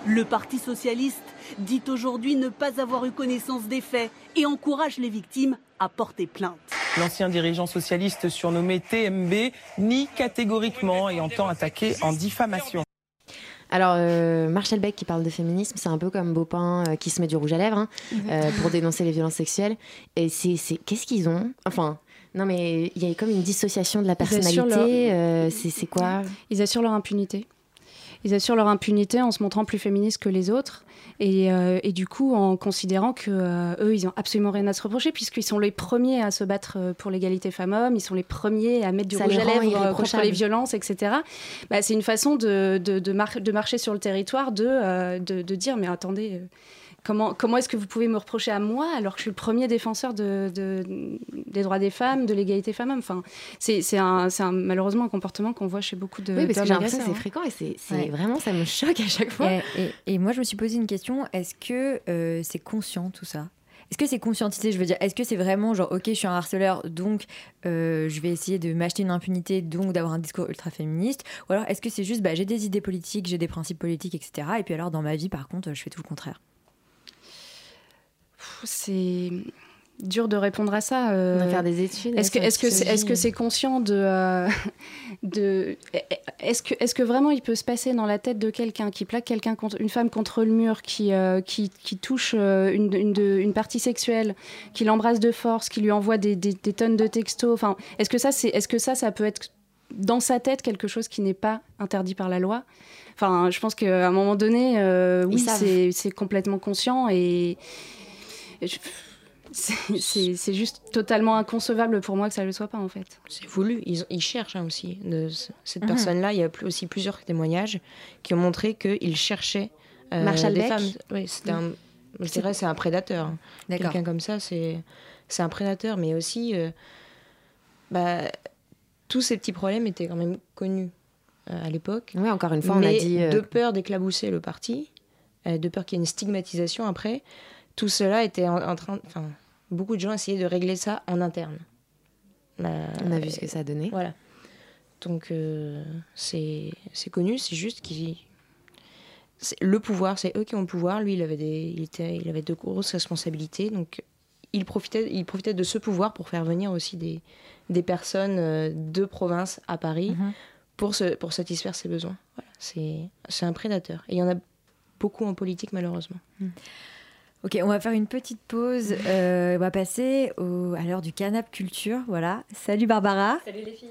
Le Parti socialiste dit aujourd'hui ne pas avoir eu connaissance des faits et encourage les victimes à porter plainte. L'ancien dirigeant socialiste surnommé TMB nie catégoriquement et entend attaquer en diffamation. Alors, euh, Marshall Beck qui parle de féminisme, c'est un peu comme Beaupin euh, qui se met du rouge à lèvres hein, euh, pour dénoncer les violences sexuelles. Et c'est, c'est... qu'est-ce qu'ils ont? Enfin, non mais il y a comme une dissociation de la personnalité. leur- euh, c'est, quoi? Ils assurent leur impunité. Ils assurent leur impunité en se montrant plus féministes que les autres et, euh, et du coup en considérant que euh, eux ils ont absolument rien à se reprocher puisqu'ils sont les premiers à se battre euh, pour l'égalité femmes-hommes, ils sont les premiers à mettre du Ça rouge à lèvres contre les violences, etc. Bah, c'est une façon de, de, de mar- de marcher sur le territoire, de dire mais attendez. Comment, comment est-ce que vous pouvez me reprocher à moi alors que je suis le premier défenseur de, de- des droits des femmes, de l'égalité femmes-hommes? Enfin, C'est malheureusement un comportement qu'on voit chez beaucoup de Oui, parce que j'ai l'impression que c'est hein. fréquent et c'est, Ouais. vraiment, ça me choque à chaque fois. Et, et- et moi, je me suis posé une question. Est-ce que euh, c'est conscient tout ça? Est-ce que c'est conscientisé? Je veux dire, est-ce que c'est vraiment genre, ok, je suis un harceleur, donc euh, je vais essayer de m'acheter une impunité, donc d'avoir un discours ultra féministe? Ou alors est-ce que c'est juste, bah, j'ai des idées politiques, j'ai des principes politiques, etc. Et puis alors, dans ma vie, par contre, je fais tout le contraire? C'est dur de répondre à ça. euh, On va faire des études, Est-ce que est-ce c'est est-ce que psychologie. c'est conscient de euh, de est-ce que est-ce que vraiment il peut se passer dans la tête de quelqu'un qui plaque quelqu'un contre une femme contre le mur, qui euh, qui, qui touche euh, une, une, de- une partie sexuelle, qui l'embrasse de force, qui lui envoie des, des, des tonnes de textos. Enfin, est-ce que ça c'est est-ce que ça ça peut être dans sa tête quelque chose qui n'est pas interdit par la loi? Enfin, je pense qu'à un moment donné, oui, c'est complètement conscient et c'est- juste totalement inconcevable pour moi que ça ne le soit pas en fait. C'est voulu. Ils, ils cherchent hein, aussi. De cette Mhm. personne-là, il y a plus- aussi plusieurs témoignages qui ont montré qu'il cherchait euh, Marshall des Beck femmes. Oui, c'était un. Je dirais c'est un prédateur. D'accord. Quelqu'un comme ça, c'est un prédateur, mais aussi, euh, bah, tous ces petits problèmes étaient quand même connus euh, à l'époque. Oui, encore une fois, on a dit, euh, de peur d'éclabouser le parti, euh, de peur qu'il y ait une stigmatisation après, tout cela était en, en train. Enfin, beaucoup de gens essayaient de régler ça en interne. Euh, On a vu ce que ça a donné. Voilà. Donc euh, c'est connu, c'est juste qu'il c'est- le pouvoir, c'est eux qui ont le pouvoir. Lui, il avait des, il était, il avait de grosses responsabilités, donc il profitait, il profitait de ce pouvoir pour faire venir aussi des, des personnes euh, de province à Paris Mhm. pour se, pour satisfaire ses besoins. Voilà, c'est c'est un prédateur. Et il y en a beaucoup en politique malheureusement. Ok, on va faire une petite pause. Euh, on va passer au- à l'heure du canap culture. Voilà. Salut Barbara. Salut les filles.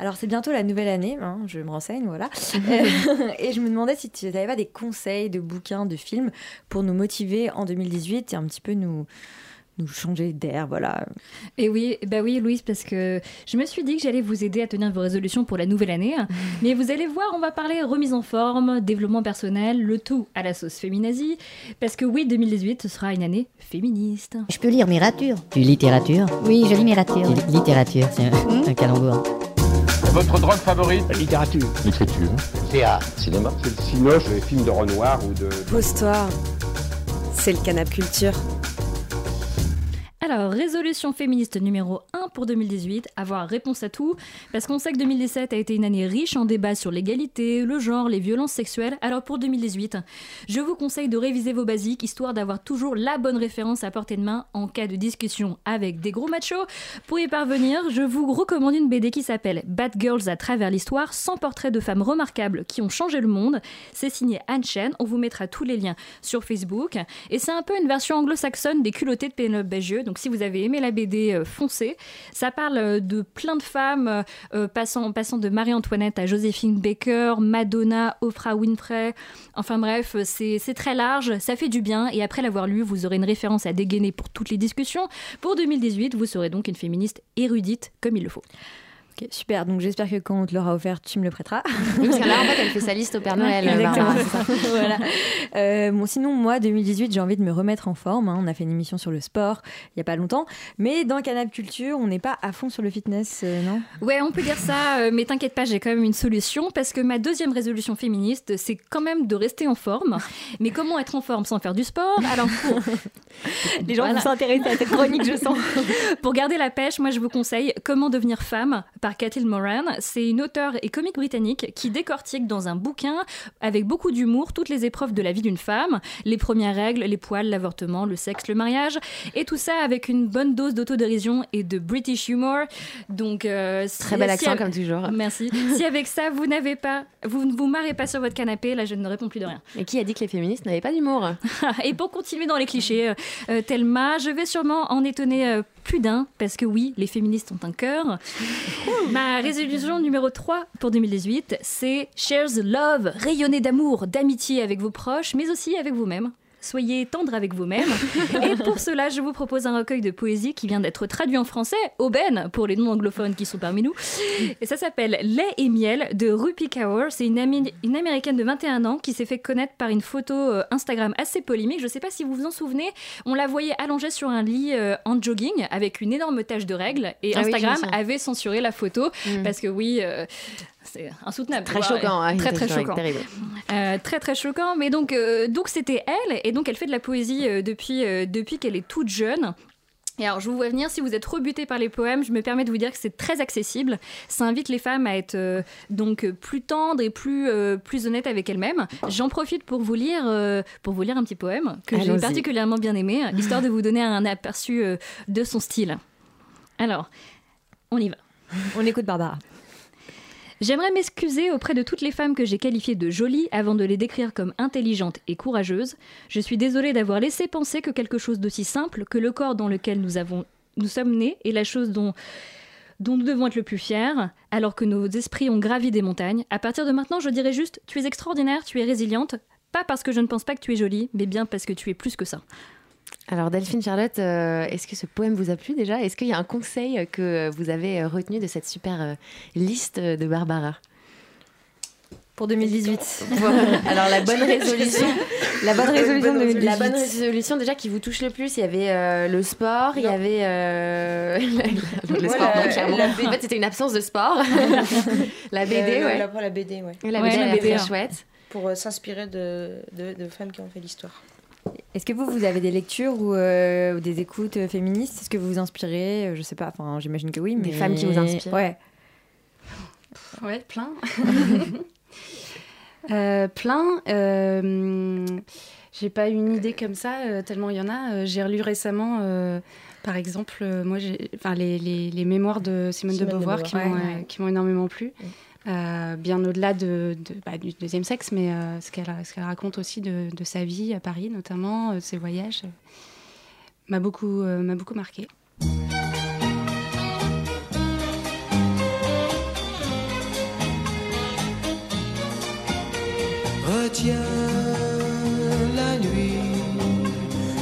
Alors c'est bientôt la nouvelle année, hein, je me renseigne, voilà. Euh, et je me demandais si tu n'avais pas des conseils de bouquins, de films pour nous motiver en 2018 et un petit peu nous, nous changer d'air, voilà. Et oui, bah oui, Louise, parce que je me suis dit que j'allais vous aider à tenir vos résolutions pour la nouvelle année. Mais vous allez voir, on va parler remise en forme, développement personnel, le tout à la sauce féminazie. Parce que oui, 2018, ce sera une année féministe. Je peux lire Mirature. Tu lis littérature Oui, je lis Mirature. Littérature, c'est un, un calembour. Votre drogue favorite? La littérature. L'écriture. Théâtre. Cinéma. C'est le cinoche, les films de Renoir ou de... Pose-toi. C'est le canap culture. Alors, résolution féministe numéro 1 pour 2018, avoir réponse à tout, parce qu'on sait que 2017 a été une année riche en débats sur l'égalité, le genre, les violences sexuelles. Alors pour 2018, je vous conseille de réviser vos basiques, histoire d'avoir toujours la bonne référence à portée de main en cas de discussion avec des gros machos. Pour y parvenir, je vous recommande une BD qui s'appelle Bad Girls à travers l'histoire, 100 portraits de femmes remarquables qui ont changé le monde. C'est signé Anne Chen, on vous mettra tous les liens sur Facebook. Et c'est un peu une version anglo-saxonne des culottés de Penelope Bagieux, donc si vous avez aimé la BD, euh, foncez. Ça parle euh, de plein de femmes, euh, passant, passant de Marie-Antoinette à Joséphine Baker, Madonna, Oprah Winfrey. Enfin bref, c'est très large, ça fait du bien. Et après l'avoir lu, vous aurez une référence à dégainer pour toutes les discussions. Pour 2018, vous serez donc une féministe érudite comme il le faut. Ok, super. Donc j'espère que quand on te l'aura offert, tu me le prêteras. Parce que là, en fait, elle fait sa liste au Père Noël. Exactement, ça. voilà. Euh, bon, sinon, moi, 2018, j'ai envie de me remettre en forme. hein. On a fait une émission sur le sport il n'y a pas longtemps. Mais dans Canap Culture, on n'est pas à fond sur le fitness, euh, non? Ouais, on peut dire ça, euh, mais t'inquiète pas, j'ai quand même une solution parce que ma deuxième résolution féministe, c'est quand même de rester en forme. Mais comment être en forme? Sans faire du sport? Alors pour... Les gens vont s'intéresser à cette chronique, je sens. pour garder la pêche, moi je vous conseille Comment devenir femme par Cathil Moran. C'est une auteure et comique britannique qui décortique dans un bouquin avec beaucoup d'humour toutes les épreuves de la vie d'une femme, les premières règles, les poils, l'avortement, le sexe, le mariage, et tout ça avec une bonne dose d'autodérision et de British humor. Donc euh, Très si- bel accent, comme toujours. Merci. si avec ça vous n'avez pas, vous ne vous marrez pas sur votre canapé, là je ne réponds plus de rien. Et qui a dit que les féministes n'avaient pas d'humour? Et pour continuer dans les clichés, euh, euh, Thelma, je vais sûrement en étonner euh, plus d'un, parce que oui, les féministes ont un cœur. Ma résolution numéro 3 pour 2018, c'est Share the Love, rayonner d'amour, d'amitié avec vos proches, mais aussi avec vous-même. Soyez tendre avec vous-même. Et pour cela, je vous propose un recueil de poésie qui vient d'être traduit en français, Aubaine, pour les non-anglophones qui sont parmi nous. Et ça s'appelle Lait et miel de Rupi Kaur. C'est une, une américaine de 21 ans qui s'est fait connaître par une photo euh, Instagram assez polémique. Je ne sais pas si vous vous en souvenez. On la voyait allongée sur un lit euh, en jogging avec une énorme tache de règles. Et Ah Instagram avait censuré la photo Mm. parce que oui. euh, c'est insoutenable. Très vois. choquant, hein, très très choquant. terrible. Euh, très très choquant. Mais donc euh, donc c'était elle et donc elle fait de la poésie euh, depuis depuis qu'elle est toute jeune. Et alors, je vous vois venir, si vous êtes rebuté par les poèmes, je me permets de vous dire que c'est très accessible. Ça invite les femmes à être euh, donc plus tendres et plus, euh, plus honnêtes avec elles-mêmes. J'en profite pour vous lire, euh, pour vous lire un petit poème que j'ai particulièrement bien aimé, histoire de vous donner un aperçu de son style. Alors, on y va. On écoute Barbara. J'aimerais m'excuser auprès de toutes les femmes que j'ai qualifiées de jolies avant de les décrire comme intelligentes et courageuses. Je suis désolée d'avoir laissé penser que quelque chose d'aussi simple que le corps dans lequel nous, avons, nous sommes nés est la chose dont, dont nous devons être le plus fiers, alors que nos esprits ont gravi des montagnes. À partir de maintenant, je dirais juste Tu es extraordinaire, tu es résiliente, pas parce que je ne pense pas que tu es jolie, mais bien parce que tu es plus que ça. Alors Delphine Charlotte, euh, est-ce que ce poème vous a plu déjà? Est-ce qu'il y a un conseil que vous avez euh, retenu de cette super euh, liste de Barbara? Pour 2018. Alors la bonne résolution, La bonne résolution de 2018. La bonne résolution déjà qui vous touche le plus, il y avait euh, le sport, il y avait euh, le Ouais, sport. la- En fait, c'était une absence de sport. la BD, Le- ouais. La, la BD, ouais. La BD, est très chouette. Pour euh, s'inspirer de, de, de femmes qui ont fait l'histoire. Est-ce que vous, vous avez des lectures ou, euh, ou des écoutes euh, féministes? Est-ce que vous vous inspirez? Euh, Je sais pas, enfin, j'imagine que oui. Mais... Des femmes qui vous inspirent Ouais. Ouais, plein. Euh, plein. Euh, j'ai pas une idée comme ça, euh, tellement il y en a. Euh, j'ai relu récemment, euh, par exemple, euh, moi, j'ai, enfin, les, les- les mémoires de Simone, Simone de de Beauvoir, Beauvoir. qui, m'ont, Ouais, euh, ouais. qui m'ont énormément plu. Euh, bien au-delà de, bah, du deuxième sexe, mais euh, ce, qu'elle, raconte aussi de, sa vie à Paris, notamment, euh, ses voyages, m'a, beaucoup, m'a beaucoup marqué. Retiens la nuit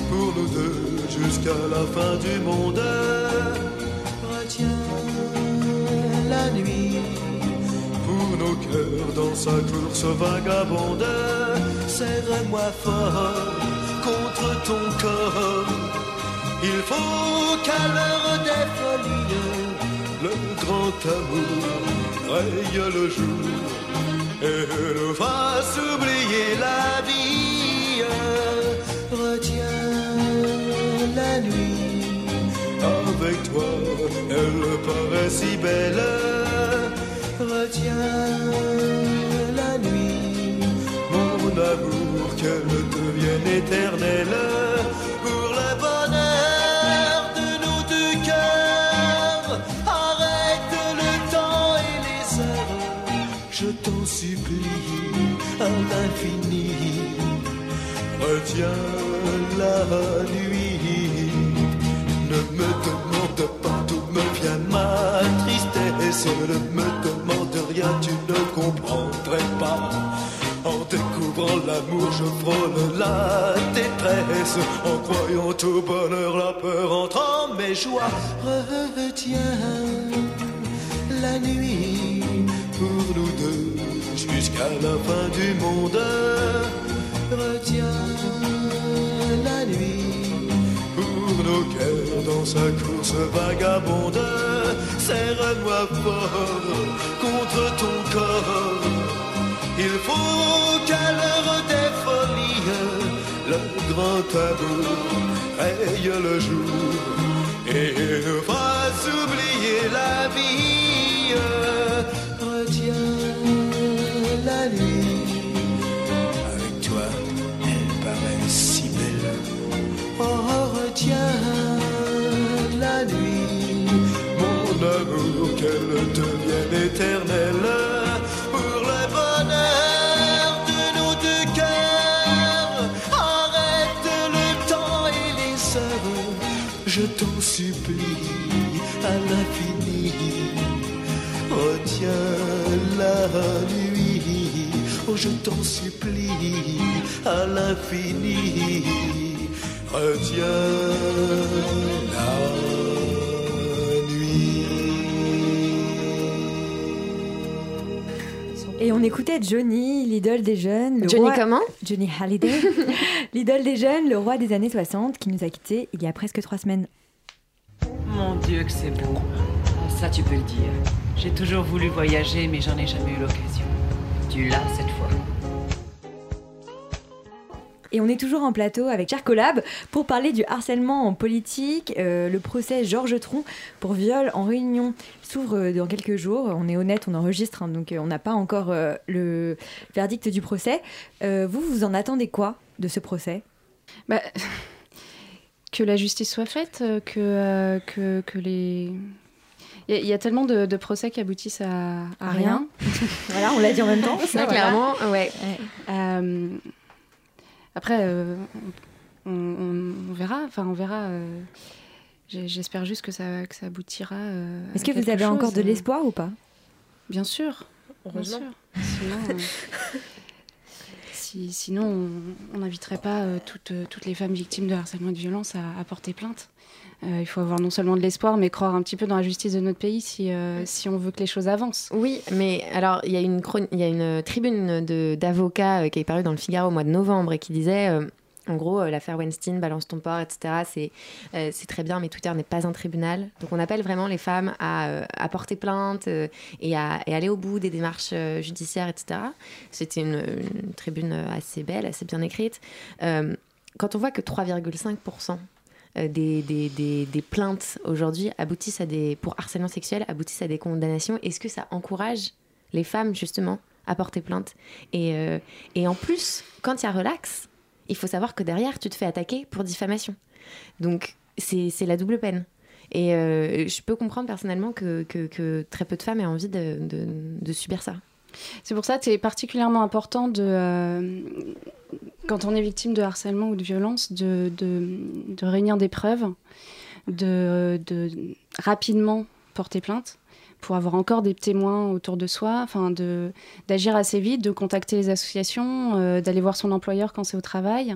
pour nous deux jusqu'à la fin du monde. Dans sa course vagabonde. Serre-moi fort contre ton corps. Il faut qu'à l'heure des folies, le grand amour raye le jour et nous fasse oublier la vie. Retiens la nuit avec toi, elle paraît si belle. Retiens la nuit, mon amour, qu'elle devienne éternelle pour le bonheur de nos deux cœurs. Arrête le temps et les heures je t'en supplie à l'infini. Retiens la nuit. Ne me demande pas d'où me vient ma Ne me demande rien, tu ne comprendrais pas. En découvrant l'amour, je frôle la détresse. En croyant au bonheur, la peur entre en mes joies. Retiens la nuit pour nous deux jusqu'à la fin du monde. Retiens nos cœurs dans sa course vagabonde. Serre-moi fort contre ton corps. Il faut qu'à l'heure des folies, le grand amour raye le jour et nous fasse oublier la vie. Retiens Oh, retiens la nuit, mon amour, qu'elle devienne éternelle pour le bonheur de nos deux cœurs. Arrête le temps et les heures, je t'en supplie à l'infini. Retiens la nuit, oh je t'en supplie à l'infini. Retiens la Et on écoutait Johnny, l'idole des jeunes. le Johnny roi- comment Johnny Hallyday, l'idole des jeunes, le roi des années 60, qui nous a quittés il y a presque trois semaines. Mon Dieu, que c'est beau. Ça, tu peux le dire. J'ai toujours voulu voyager, mais j'en ai jamais eu l'occasion. Tu l'as cette fois. Et on est toujours en plateau avec Cher Collab pour parler du harcèlement en politique. Euh, le procès Georges Tron pour viol en réunion s'ouvre euh, dans quelques jours. On est honnête, on enregistre, hein, donc euh, on n'a pas encore euh, le verdict du procès. Euh, vous, vous en attendez quoi de ce procès? Bah, que la justice soit faite, que, que, que les... Il y, a- il y a tellement de, de procès qui aboutissent à, rien. rien. Voilà, on l'a dit en même temps. Ça, Voilà. clairement, ouais. Euh, après, euh, on, on- on verra. Enfin, on verra. euh, J'espère juste que ça, que ça aboutira. euh, Est-ce que vous avez encore de euh. l'espoir ou pas? Bien sûr. Heureusement. Bien sûr. Sinon, si- sinon on- n'inviterait pas euh, toutes, toutes les femmes victimes de harcèlement et de violence à, à porter plainte. Euh, il faut avoir non seulement de l'espoir, mais croire un petit peu dans la justice de notre pays si, euh, si on veut que les choses avancent. Oui, mais alors il y a une, chroni- il y a une tribune d'avocats euh, qui est parue dans le Figaro au mois de novembre et qui disait, en gros, l'affaire Weinstein, balance ton port, etc. C'est très bien, mais Twitter n'est pas un tribunal. Donc on appelle vraiment les femmes à, à porter plainte et, à, et aller au bout des démarches judiciaires, etc. C'était une, une tribune assez belle, assez bien écrite. Quand on voit que 3,5% euh, des, des, des, des plaintes aujourd'hui aboutissent à des pour harcèlement sexuel aboutissent à des condamnations Est-ce que ça encourage les femmes justement à porter plainte? Et, euh, et en plus, quand il y a relax, il faut savoir que derrière, tu te fais attaquer pour diffamation. Donc c'est la double peine. Et euh, je peux comprendre personnellement que, que, très peu de femmes aient envie de, de subir ça. C'est pour ça que c'est particulièrement important de, euh, quand on est victime de harcèlement ou de violence, de, de, de réunir des preuves, de, de rapidement porter plainte pour avoir encore des témoins autour de soi, enfin de d'agir assez vite, de contacter les associations, euh, d'aller voir son employeur quand c'est au travail,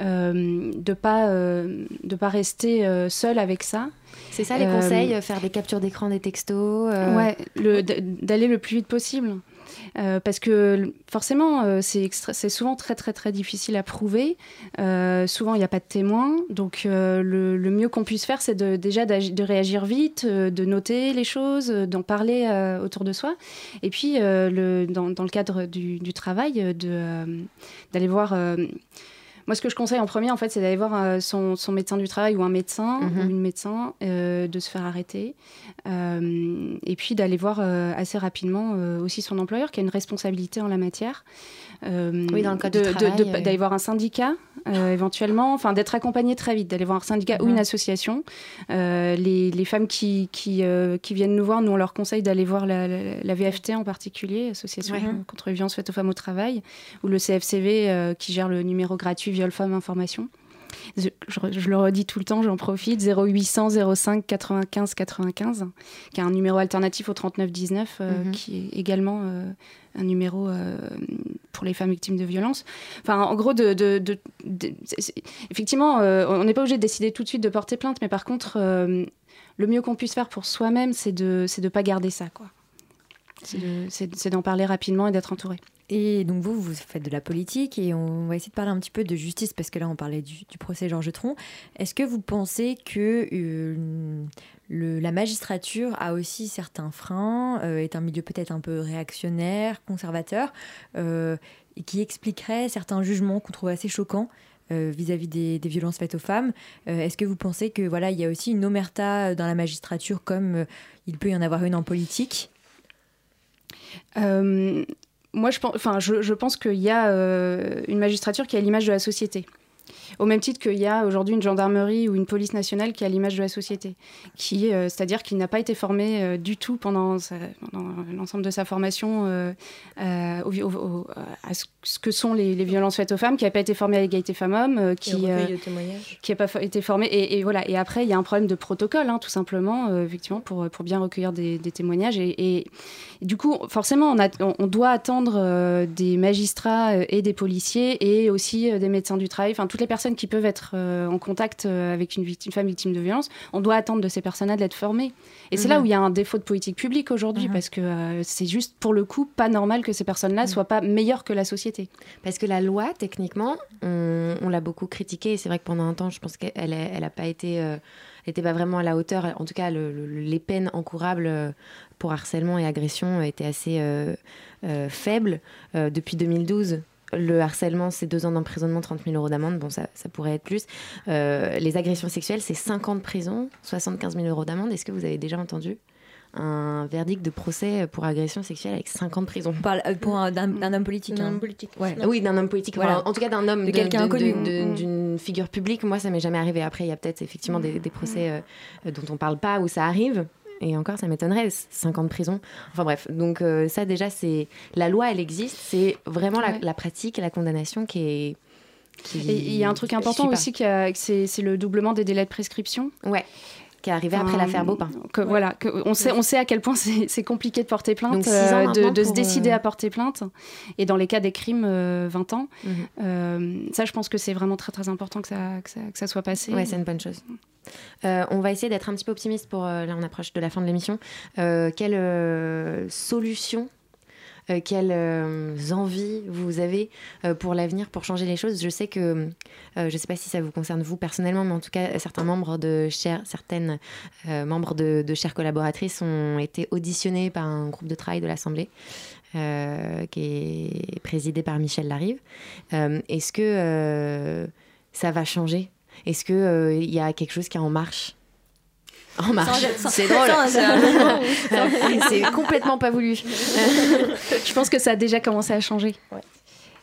euh, de pas de pas rester seul avec ça. C'est ça les conseils Faire des captures d'écran, des textos Ouais, d'aller le plus vite possible. Euh, parce que forcément, euh, c'est souvent très très très difficile à prouver. Euh, souvent, il n'y a pas de témoins. Donc, le, mieux qu'on puisse faire, c'est déjà de réagir vite, de noter les choses, d'en parler autour de soi. Et puis, dans, le cadre du, travail, d'aller voir. Moi, ce que je conseille en premier, en fait, c'est d'aller voir euh, son, son médecin du travail ou un médecin Mhm. ou une médecin, euh, de se faire arrêter. Euh, et puis d'aller voir euh, assez rapidement aussi son employeur qui a une responsabilité en la matière. Oui, dans le cadre de- du de- travail, de- euh. D'aller voir un syndicat éventuellement, enfin d'être accompagné très vite, d'aller voir un syndicat ou Mhm. une association. Les, les femmes qui, qui, qui viennent nous voir, nous on leur conseille d'aller voir la, la- la VFT en particulier, Association Ouais. contre les violences faites aux femmes au travail, ou le CFCV qui gère le numéro gratuit Viol Femmes Information. Je, je- je le redis tout le temps, j'en profite. 0800 05 95 95, qui est un numéro alternatif au 39 19, euh, Mhm. qui est également euh, un numéro euh, pour les femmes victimes de violences. Enfin, en gros, de, de- de- de- c'est- c'est- effectivement, euh, on n'est pas obligé de décider tout de suite de porter plainte, mais par contre, le mieux qu'on puisse faire pour soi-même, c'est de c'est de pas garder ça, quoi. C'est d'en parler rapidement et d'être entouré. Et donc vous, vous faites de la politique et on va essayer de parler un petit peu de justice parce que là on parlait du, procès Georges Tron. Est-ce que vous pensez que euh, la magistrature a aussi certains freins, euh, est un milieu peut-être un peu réactionnaire, conservateur, euh, qui expliquerait certains jugements qu'on trouve assez choquants vis-à-vis des, violences faites aux femmes? Est-ce que vous pensez que voilà il y a aussi une omerta dans la magistrature comme il peut y en avoir une en politique? Moi, je pense, enfin, je, pense qu'il y a euh, une magistrature qui a l'image de la société. Au même titre qu'il y a aujourd'hui une gendarmerie ou une police nationale qui a l'image de la société, qui, euh, c'est-à-dire qu'il n'a pas été formé euh, du tout pendant, l'ensemble de sa formation euh, euh, au- au- au- à ce que sont les, les violences faites aux femmes, qui n'a pas été formé à l'égalité femmes-hommes, qui, qui n'a pas été formé. Et, et voilà. Et après, il y a un problème de protocole, hein, tout simplement, effectivement, pour, pour bien recueillir des, des témoignages. Et, et- et du coup, forcément, on, a- on- doit attendre des magistrats et des policiers et aussi des médecins du travail, enfin, toutes les personnes qui peuvent être euh, en contact euh, avec une, victime, une femme victime de violence. On doit attendre de ces personnes-là d'être formées. Et c'est là Mhm. où il y a un défaut de politique publique aujourd'hui, Mhm. parce que euh, c'est juste, pour le coup, pas normal que ces personnes-là soient pas meilleures que la société. Parce que la loi, techniquement, on, on l'a beaucoup critiquée. et C'est vrai que pendant un temps, je pense qu'elle n'a elle pas été, euh, elle était pas vraiment à la hauteur. En tout cas, le- le- les peines encourables pour harcèlement et agression étaient assez euh, euh, faibles. Euh, depuis 2012, le harcèlement, c'est deux ans d'emprisonnement, 30 000 euros d'amende. Bon, ça, ça pourrait être plus. Euh, les agressions sexuelles, c'est 5 ans de prison, 75 000 euros d'amende. Est-ce que vous avez déjà entendu un verdict de procès pour agression sexuelle avec 5 ans de prison On parle pour un, d'un, d'un homme politique. D'un hein. homme politique. Ouais. Oui, d'un homme politique. Voilà. Enfin, en tout cas, d'un homme, De quelqu'un de- Mm. d'une figure publique. Moi, ça m'est jamais arrivé. Après, il y a peut-être effectivement des, des procès euh, dont on parle pas où ça arrive. Et encore, ça m'étonnerait, 5 ans de prison. Enfin bref, donc euh, ça déjà, c'est la loi, elle existe. C'est vraiment la, Ouais. la pratique et la condamnation qui est. qui- Et il y a un truc important aussi, que c'est le doublement des délais de prescription. Ouais. Qui est arrivé après l'affaire Baupin. que, Voilà, que on, sait, on sait à quel point c'est compliqué de porter plainte, Donc, euh, de, se décider euh, à porter plainte. Et dans les cas des crimes, euh, 20 ans. Mhm. Euh, ça, je pense que c'est vraiment très très important que ça, que ça, que ça soit passé. Ouais, c'est une bonne chose. Euh, on va essayer d'être un petit peu optimiste pour. euh, là, on approche de la fin de l'émission. Euh, quelle euh, solution, euh, quelles envies vous avez pour l'avenir, pour changer les choses? Je sais que, je ne sais pas si ça vous concerne vous personnellement, mais en tout cas, certains membres de chers, certaines membres de, de chères collaboratrices ont été auditionnés par un groupe de travail de l'Assemblée. qui est présidé par Michel Larive. Est-ce que ça va changer? Est-ce qu'il il y a quelque chose qui est en marche en marche. C'est drôle. C'est complètement pas voulu. Je pense que ça a déjà commencé à changer.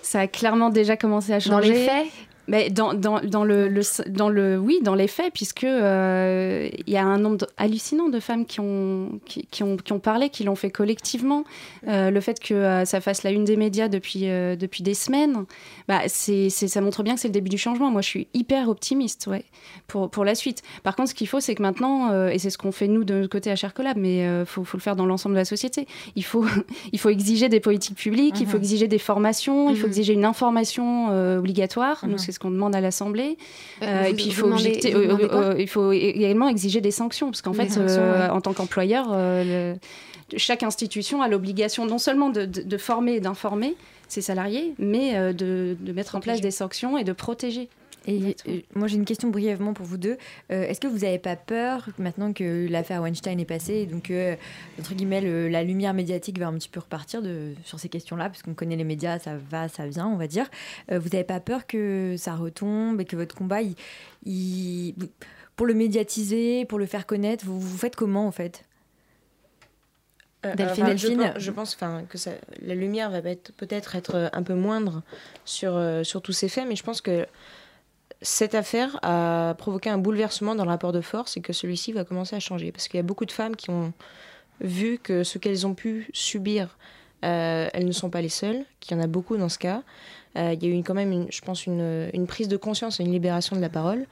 Ça a clairement déjà commencé à changer. Dans les faits mais dans, dans, dans le, le- dans le oui dans les faits puisque euh, il y a un nombre hallucinant de femmes qui ont qui, qui ont qui ont parlé qui l'ont fait collectivement Euh, le fait que euh, ça fasse la une des médias depuis depuis des semaines bah c'est c'est- ça montre bien que c'est le début du changement moi je suis hyper optimiste ouais pour pour la suite par contre ce qu'il faut c'est que maintenant et c'est ce qu'on fait nous de notre côté à Cher Collab mais euh, faut faut le faire dans l'ensemble de la société il faut il faut exiger des politiques publiques il faut Mhm. exiger des formations il faut Mhm. exiger une information obligatoire nous Mhm. Ce qu'on demande à l'Assemblée. Euh, Euh, et puis il faut demandez- objecter- vous euh, il faut également exiger des sanctions parce qu'en fait sanctions, ouais. en tant qu'employeur le- chaque institution a l'obligation non seulement de, de- de former et d'informer ses salariés mais de, de mettre en place des sanctions et de protéger Et euh, moi j'ai une question brièvement pour vous deux. Euh, Est-ce que vous n'avez pas peur maintenant que l'affaire Weinstein est passée, et donc euh, entre guillemets le- la lumière médiatique va un petit peu repartir de, sur ces questions-là, parce qu'on connaît les médias, ça va, ça vient, on va dire. Euh, vous n'avez pas peur que ça retombe et que votre combat, il- il- pour le médiatiser, pour le faire connaître, vous, vous faites comment en fait? Delphine, enfin, Delphine. Je, pense- je pense enfin, que ça, la lumière va être- peut-être être un peu moindre sur, euh, sur tous ces faits, mais je pense que cette affaire a provoqué un bouleversement dans le rapport de force et que celui-ci va commencer à changer. Parce qu'il y a beaucoup de femmes qui ont vu que ce qu'elles ont pu subir, euh, elles ne sont pas les seules, qu'il y en a beaucoup dans ce cas. Euh, il y a eu quand même, une- je pense, une, prise de conscience et une libération de la parole.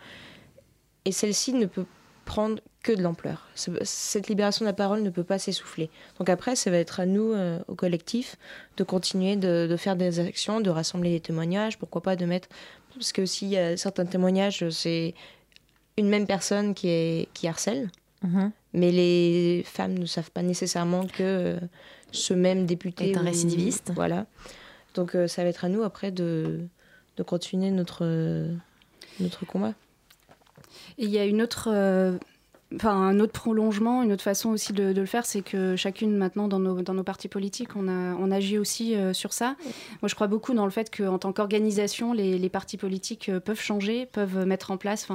Et celle-ci ne peut prendre que de l'ampleur. Ce- Cette libération de la parole ne peut pas s'essouffler. Donc après, ça va être à nous, euh, au collectif, de continuer de faire des actions, de rassembler des témoignages, pourquoi pas de mettre... Parce que s'il y a certains témoignages, c'est une même personne qui, est, qui harcèle, Mhm. mais les femmes ne savent pas nécessairement que euh, ce même député... Est un ou- récidiviste. Voilà. Donc euh, ça va être à nous après de, de continuer notre, euh, notre combat. Et il y a une autre, euh, enfin un autre prolongement, une autre façon aussi de, de le faire, c'est que chacune maintenant dans nos, dans nos partis politiques, on, a, on agit aussi euh, sur ça. Moi, je crois beaucoup dans le fait qu'en tant qu'organisation, les, les partis politiques euh, peuvent changer, peuvent mettre en place,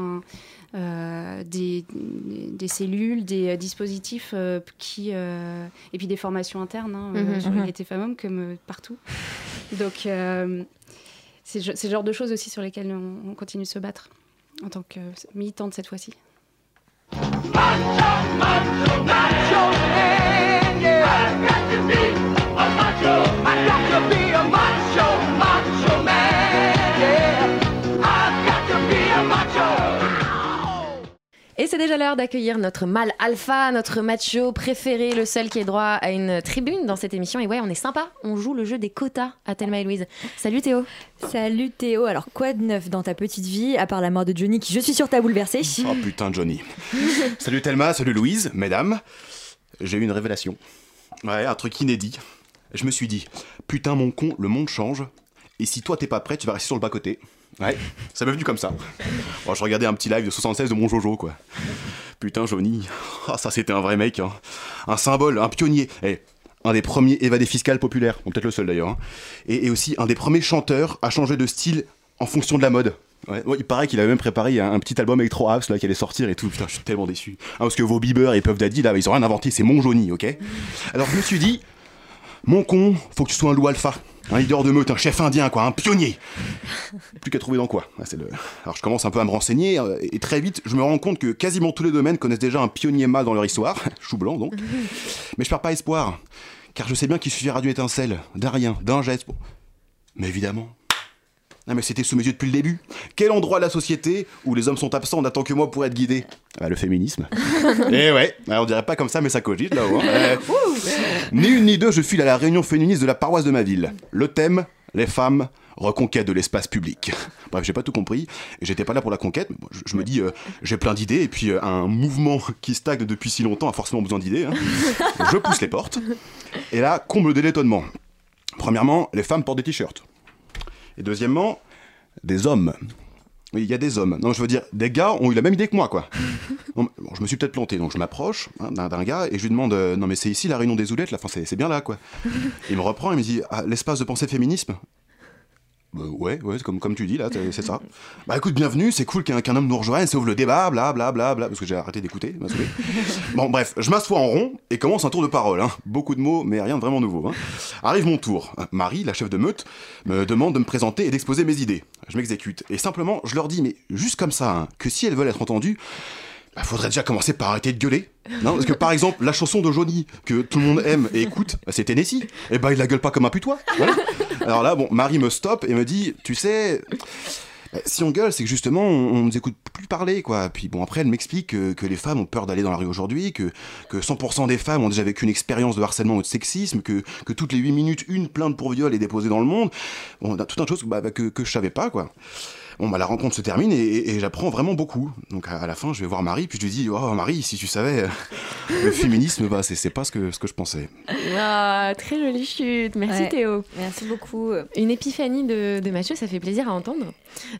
euh, des, des cellules, des euh, dispositifs euh, qui et puis des formations internes hein, Mhm. sur l'égalité femmes-hommes comme partout. Donc c'est c'est le genre de choses aussi sur lesquelles on, on continue de se battre en tant que militante cette fois-ci. be a Et c'est déjà l'heure d'accueillir notre mâle alpha, notre macho préféré, le seul qui ait droit à une tribune dans cette émission. Et ouais, on est sympa, on joue le jeu des quotas à Thelma et Louise. Salut Théo. Salut Théo, alors quoi de neuf dans ta petite vie, à part la mort de Johnny qui je suis sûre t'a bouleversé Oh putain, Johnny. salut Thelma, salut Louise, mesdames. J'ai eu une révélation. Ouais, un truc inédit. Je me suis dit, putain, mon con, le monde change. Et si toi t'es pas prêt, tu vas rester sur le bas-côté. Ouais, ça m'est venu comme ça. Je regardais un petit live de 76 de mon Jojo, quoi. Putain, Johnny. Ah, ça, c'était un vrai mec. hein. Un symbole, un pionnier. Eh, un des premiers évadés fiscales populaires. Peut-être le seul d'ailleurs. hein. Et, aussi un des premiers chanteurs à changer de style en fonction de la mode. Il paraît qu'il avait même préparé un, petit album Electro House là qui allait sortir et tout. Putain, je suis tellement déçu. Hein, parce que vos Bieber et Puff Daddy là, ils ont rien inventé, c'est mon Johnny, ok? Alors je me suis dit, mon con, faut que tu sois un loup alpha, un leader de meute, un chef indien quoi, un pionnier. Plus qu'à trouver dans quoi. Ah, le... Alors je commence un peu à me renseigner euh, et très vite je me rends compte que quasiment tous les domaines connaissent déjà un pionnier mâle dans leur histoire, chou blanc donc. Mais je perds pas espoir, car je sais bien qu'il suffira d'une étincelle, d'un rien, d'un geste. Mais évidemment. Non mais c'était sous mes yeux depuis le début. Quel endroit de la société où les hommes sont absents n'attend que moi pour être guidé? Ah, Le féminisme. Eh ouais, alors, on dirait pas comme ça mais ça cogite là-haut. hein. Eh. Ni une ni deux, je file à la réunion féministe de la paroisse de ma ville. Le thème, les femmes, reconquête de l'espace public. Bref, j'ai pas tout compris, et j'étais pas là pour la conquête, mais bon, je, je me dis, euh, j'ai plein d'idées, et puis euh, un mouvement qui stagne depuis si longtemps a forcément besoin d'idées. hein. Je pousse les portes, et là, comble de l'étonnement. Premièrement, les femmes portent des t-shirts. Et deuxièmement, des hommes. Oui, il y a des hommes. Non, je veux dire, des gars ont eu la même idée que moi, quoi. Non, mais bon, je me suis peut-être planté, donc je m'approche hein, d'un gars et je lui demande euh, Non, mais c'est ici la réunion des oulettes, là, enfin, c'est c'est bien là, quoi. Il me reprend, il me dit ah, L'espace de pensée féminisme? Bah ouais, ouais, c'est comme, comme tu dis là, c'est ça. Bah écoute, bienvenue, c'est cool qu'un homme nous rejoigne, ça ouvre le débat, bla bla bla bla, parce que j'ai arrêté d'écouter. Bon bref, je m'assois en rond et commence un tour de parole. Hein. Beaucoup de mots, mais rien de vraiment nouveau. Hein. Arrive mon tour. Marie, la chef de meute, me demande de me présenter et d'exposer mes idées. Je m'exécute. Et simplement, je leur dis, mais juste comme ça, hein, que si elles veulent être entendues, bah, faudrait déjà commencer par arrêter de gueuler. Non, parce que par exemple, la chanson de Johnny que tout le monde aime et écoute, bah, c'est Tennessee. Et bah, il la gueule pas comme un putois. Alors là, bon, Marie me stoppe et me dit, tu sais, bah, si on gueule, c'est que justement, on, on nous écoute plus parler, quoi. Puis bon, après, elle m'explique que, les femmes ont peur d'aller dans la rue aujourd'hui, que, que 100% des femmes ont déjà vécu une expérience de harcèlement ou de sexisme, que, que toutes les 8 minutes, une plainte pour viol est déposée dans le monde. Bon, tout un chose bah, bah, que, que je savais pas, quoi. Bon, bah, la rencontre se termine et, et- et j'apprends vraiment beaucoup. Donc, à, à la fin, je vais voir Marie, puis je lui dis Oh, Marie, si tu savais, euh, le féminisme, bah, c'est c'est pas ce que, ce que je pensais. Ah, très jolie chute. Merci Ouais. Théo. Merci beaucoup. Une épiphanie de, de Mathieu, ça fait plaisir à entendre.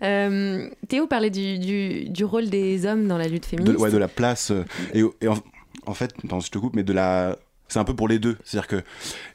Euh, Théo parlait du, du, du rôle des hommes dans la lutte de, féministe. ouais, de la place euh, et, et en, en fait attends, je te coupe mais de la c'est un peu pour les deux. C'est-à-dire que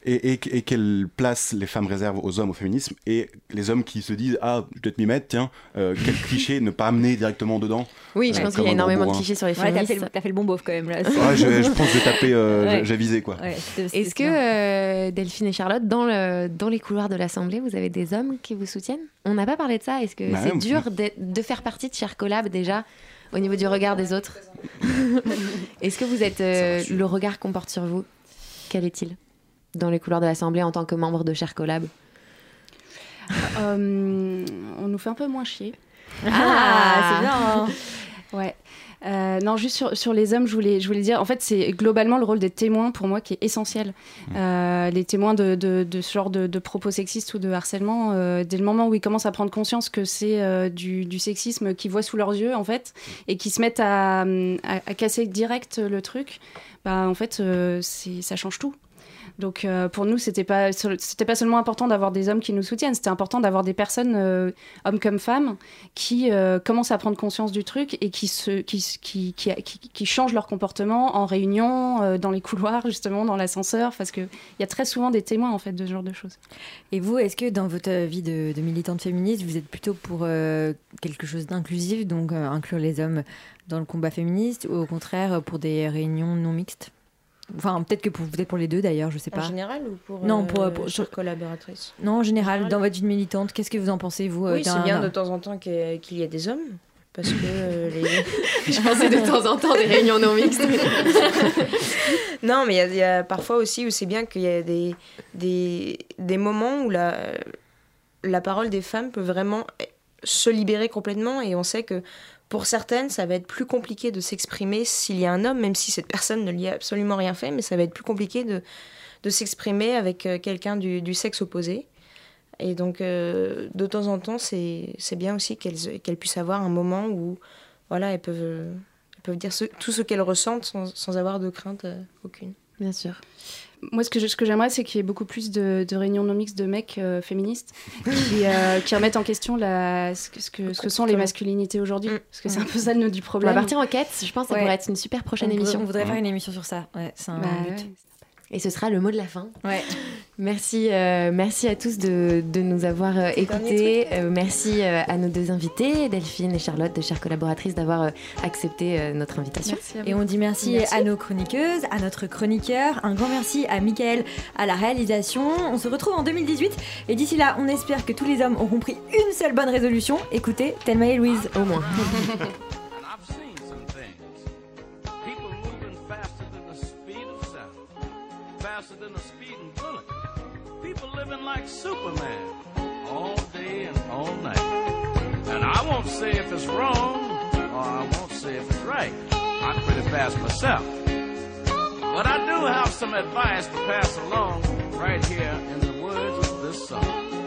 et, et, et quelle place les femmes réservent aux hommes au féminisme et les hommes qui se disent ah je vais peut-être m'y mettre tiens euh, quel cliché ne pas amener directement dedans? Oui, je Euh, pense comme qu'il y a énormément de clichés sur les Ouais, t'as féministes. fait, le- t'as fait le bon beauf quand même là. ouais je, je pense que j'ai tapé euh, Ouais. j'ai- visé quoi. Est-ce que euh, Delphine et Charlotte, dans, le, dans les couloirs de l'Assemblée, vous avez des hommes qui vous soutiennent? On n'a pas parlé de ça. Est-ce que Bah c'est dur de, de faire partie de Cher Collab déjà au niveau du regard des autres? Est-ce que vous êtes euh, le regard qu'on porte sur vous? Quel est-il dans les couloirs de l'Assemblée en tant que membre de Cher Collab? Euh, on nous fait un peu moins chier. Ah, c'est bien. hein. Ouais. Euh, non, juste sur, sur les hommes, je voulais, je voulais dire, en fait, c'est globalement le rôle des témoins pour moi qui est essentiel. Euh, les témoins de, de, de ce genre de, de propos sexistes ou de harcèlement, euh, dès le moment où ils commencent à prendre conscience que c'est du, du sexisme qu'ils voient sous leurs yeux, en fait, et qui se mettent à, à, à casser direct le truc, bah, en fait, ça change tout. Donc euh, pour nous, c'était pas c'était pas seulement important d'avoir des hommes qui nous soutiennent, c'était important d'avoir des personnes, euh, hommes comme femmes, qui euh, commencent à prendre conscience du truc et qui se qui qui, qui, qui- qui changent leur comportement en réunion, dans les couloirs justement, dans l'ascenseur, parce que il y a très souvent des témoins en fait de ce genre de choses. Et vous, est-ce que dans votre vie de, militante féministe, vous êtes plutôt pour quelque chose d'inclusif, donc inclure les hommes dans le combat féministe, ou au contraire pour des réunions non mixtes? Enfin, peut-être que pour, peut-être pour les deux d'ailleurs, je sais En pas. général ou pour, Non, euh, pour, chaque collaboratrice Non, en général, dans votre vie de militante, qu'est-ce que vous en pensez, vous euh, Oui, c'est bien de temps en temps qu'il y ait des hommes. Parce que euh, les... Je pensais de temps en temps des réunions non mixtes. non, mais il y a- il y, a parfois aussi où c'est bien qu'il y ait des, des, des moments où la, la parole des femmes peut vraiment se libérer complètement. Et on sait que pour certaines, ça va être plus compliqué de s'exprimer s'il y a un homme, même si cette personne ne lui a absolument rien fait, mais ça va être plus compliqué de, de s'exprimer avec euh, quelqu'un du, sexe opposé. Et donc, euh, de temps en temps, c'est bien aussi qu'elles puissent avoir un moment où voilà, elles, peuvent, elles peuvent dire tout ce qu'elles ressentent sans, sans avoir de crainte euh, aucune. Bien sûr. Moi, ce que je- ce que j'aimerais, c'est qu'il y ait beaucoup plus de, de réunions non mixtes de mecs euh, féministes qui, euh, qui remettent en question la, ce, que, ce que- ce que sont les masculinités aujourd'hui. Parce que c'est un peu ça le nœud du On va problème. partir en quête. Je pense que ça Ouais. pourrait être une super prochaine On émission. On voudrait faire une émission sur ça. Ouais, c'est un Bah, but. Et ce sera le mot de la fin. Ouais. Merci, euh, merci à tous de, de nous avoir euh, écoutés. Euh, merci euh, à nos deux invités, Delphine et Charlotte, de chères collaboratrices, d'avoir euh, accepté euh, notre invitation. Et on dit merci, Merci. à nos chroniqueuses, à notre chroniqueur. Un grand merci à Michael à la réalisation. On se retrouve en 2018. Et d'ici là, on espère que tous les hommes auront pris une seule bonne résolution. Écoutez Thelma et Louise, au moins. than a speeding bullet. People living like Superman all day and all night. And I won't say if it's wrong or I won't say if it's right. I'm pretty fast myself. But I do have some advice to pass along right here in the words of this song.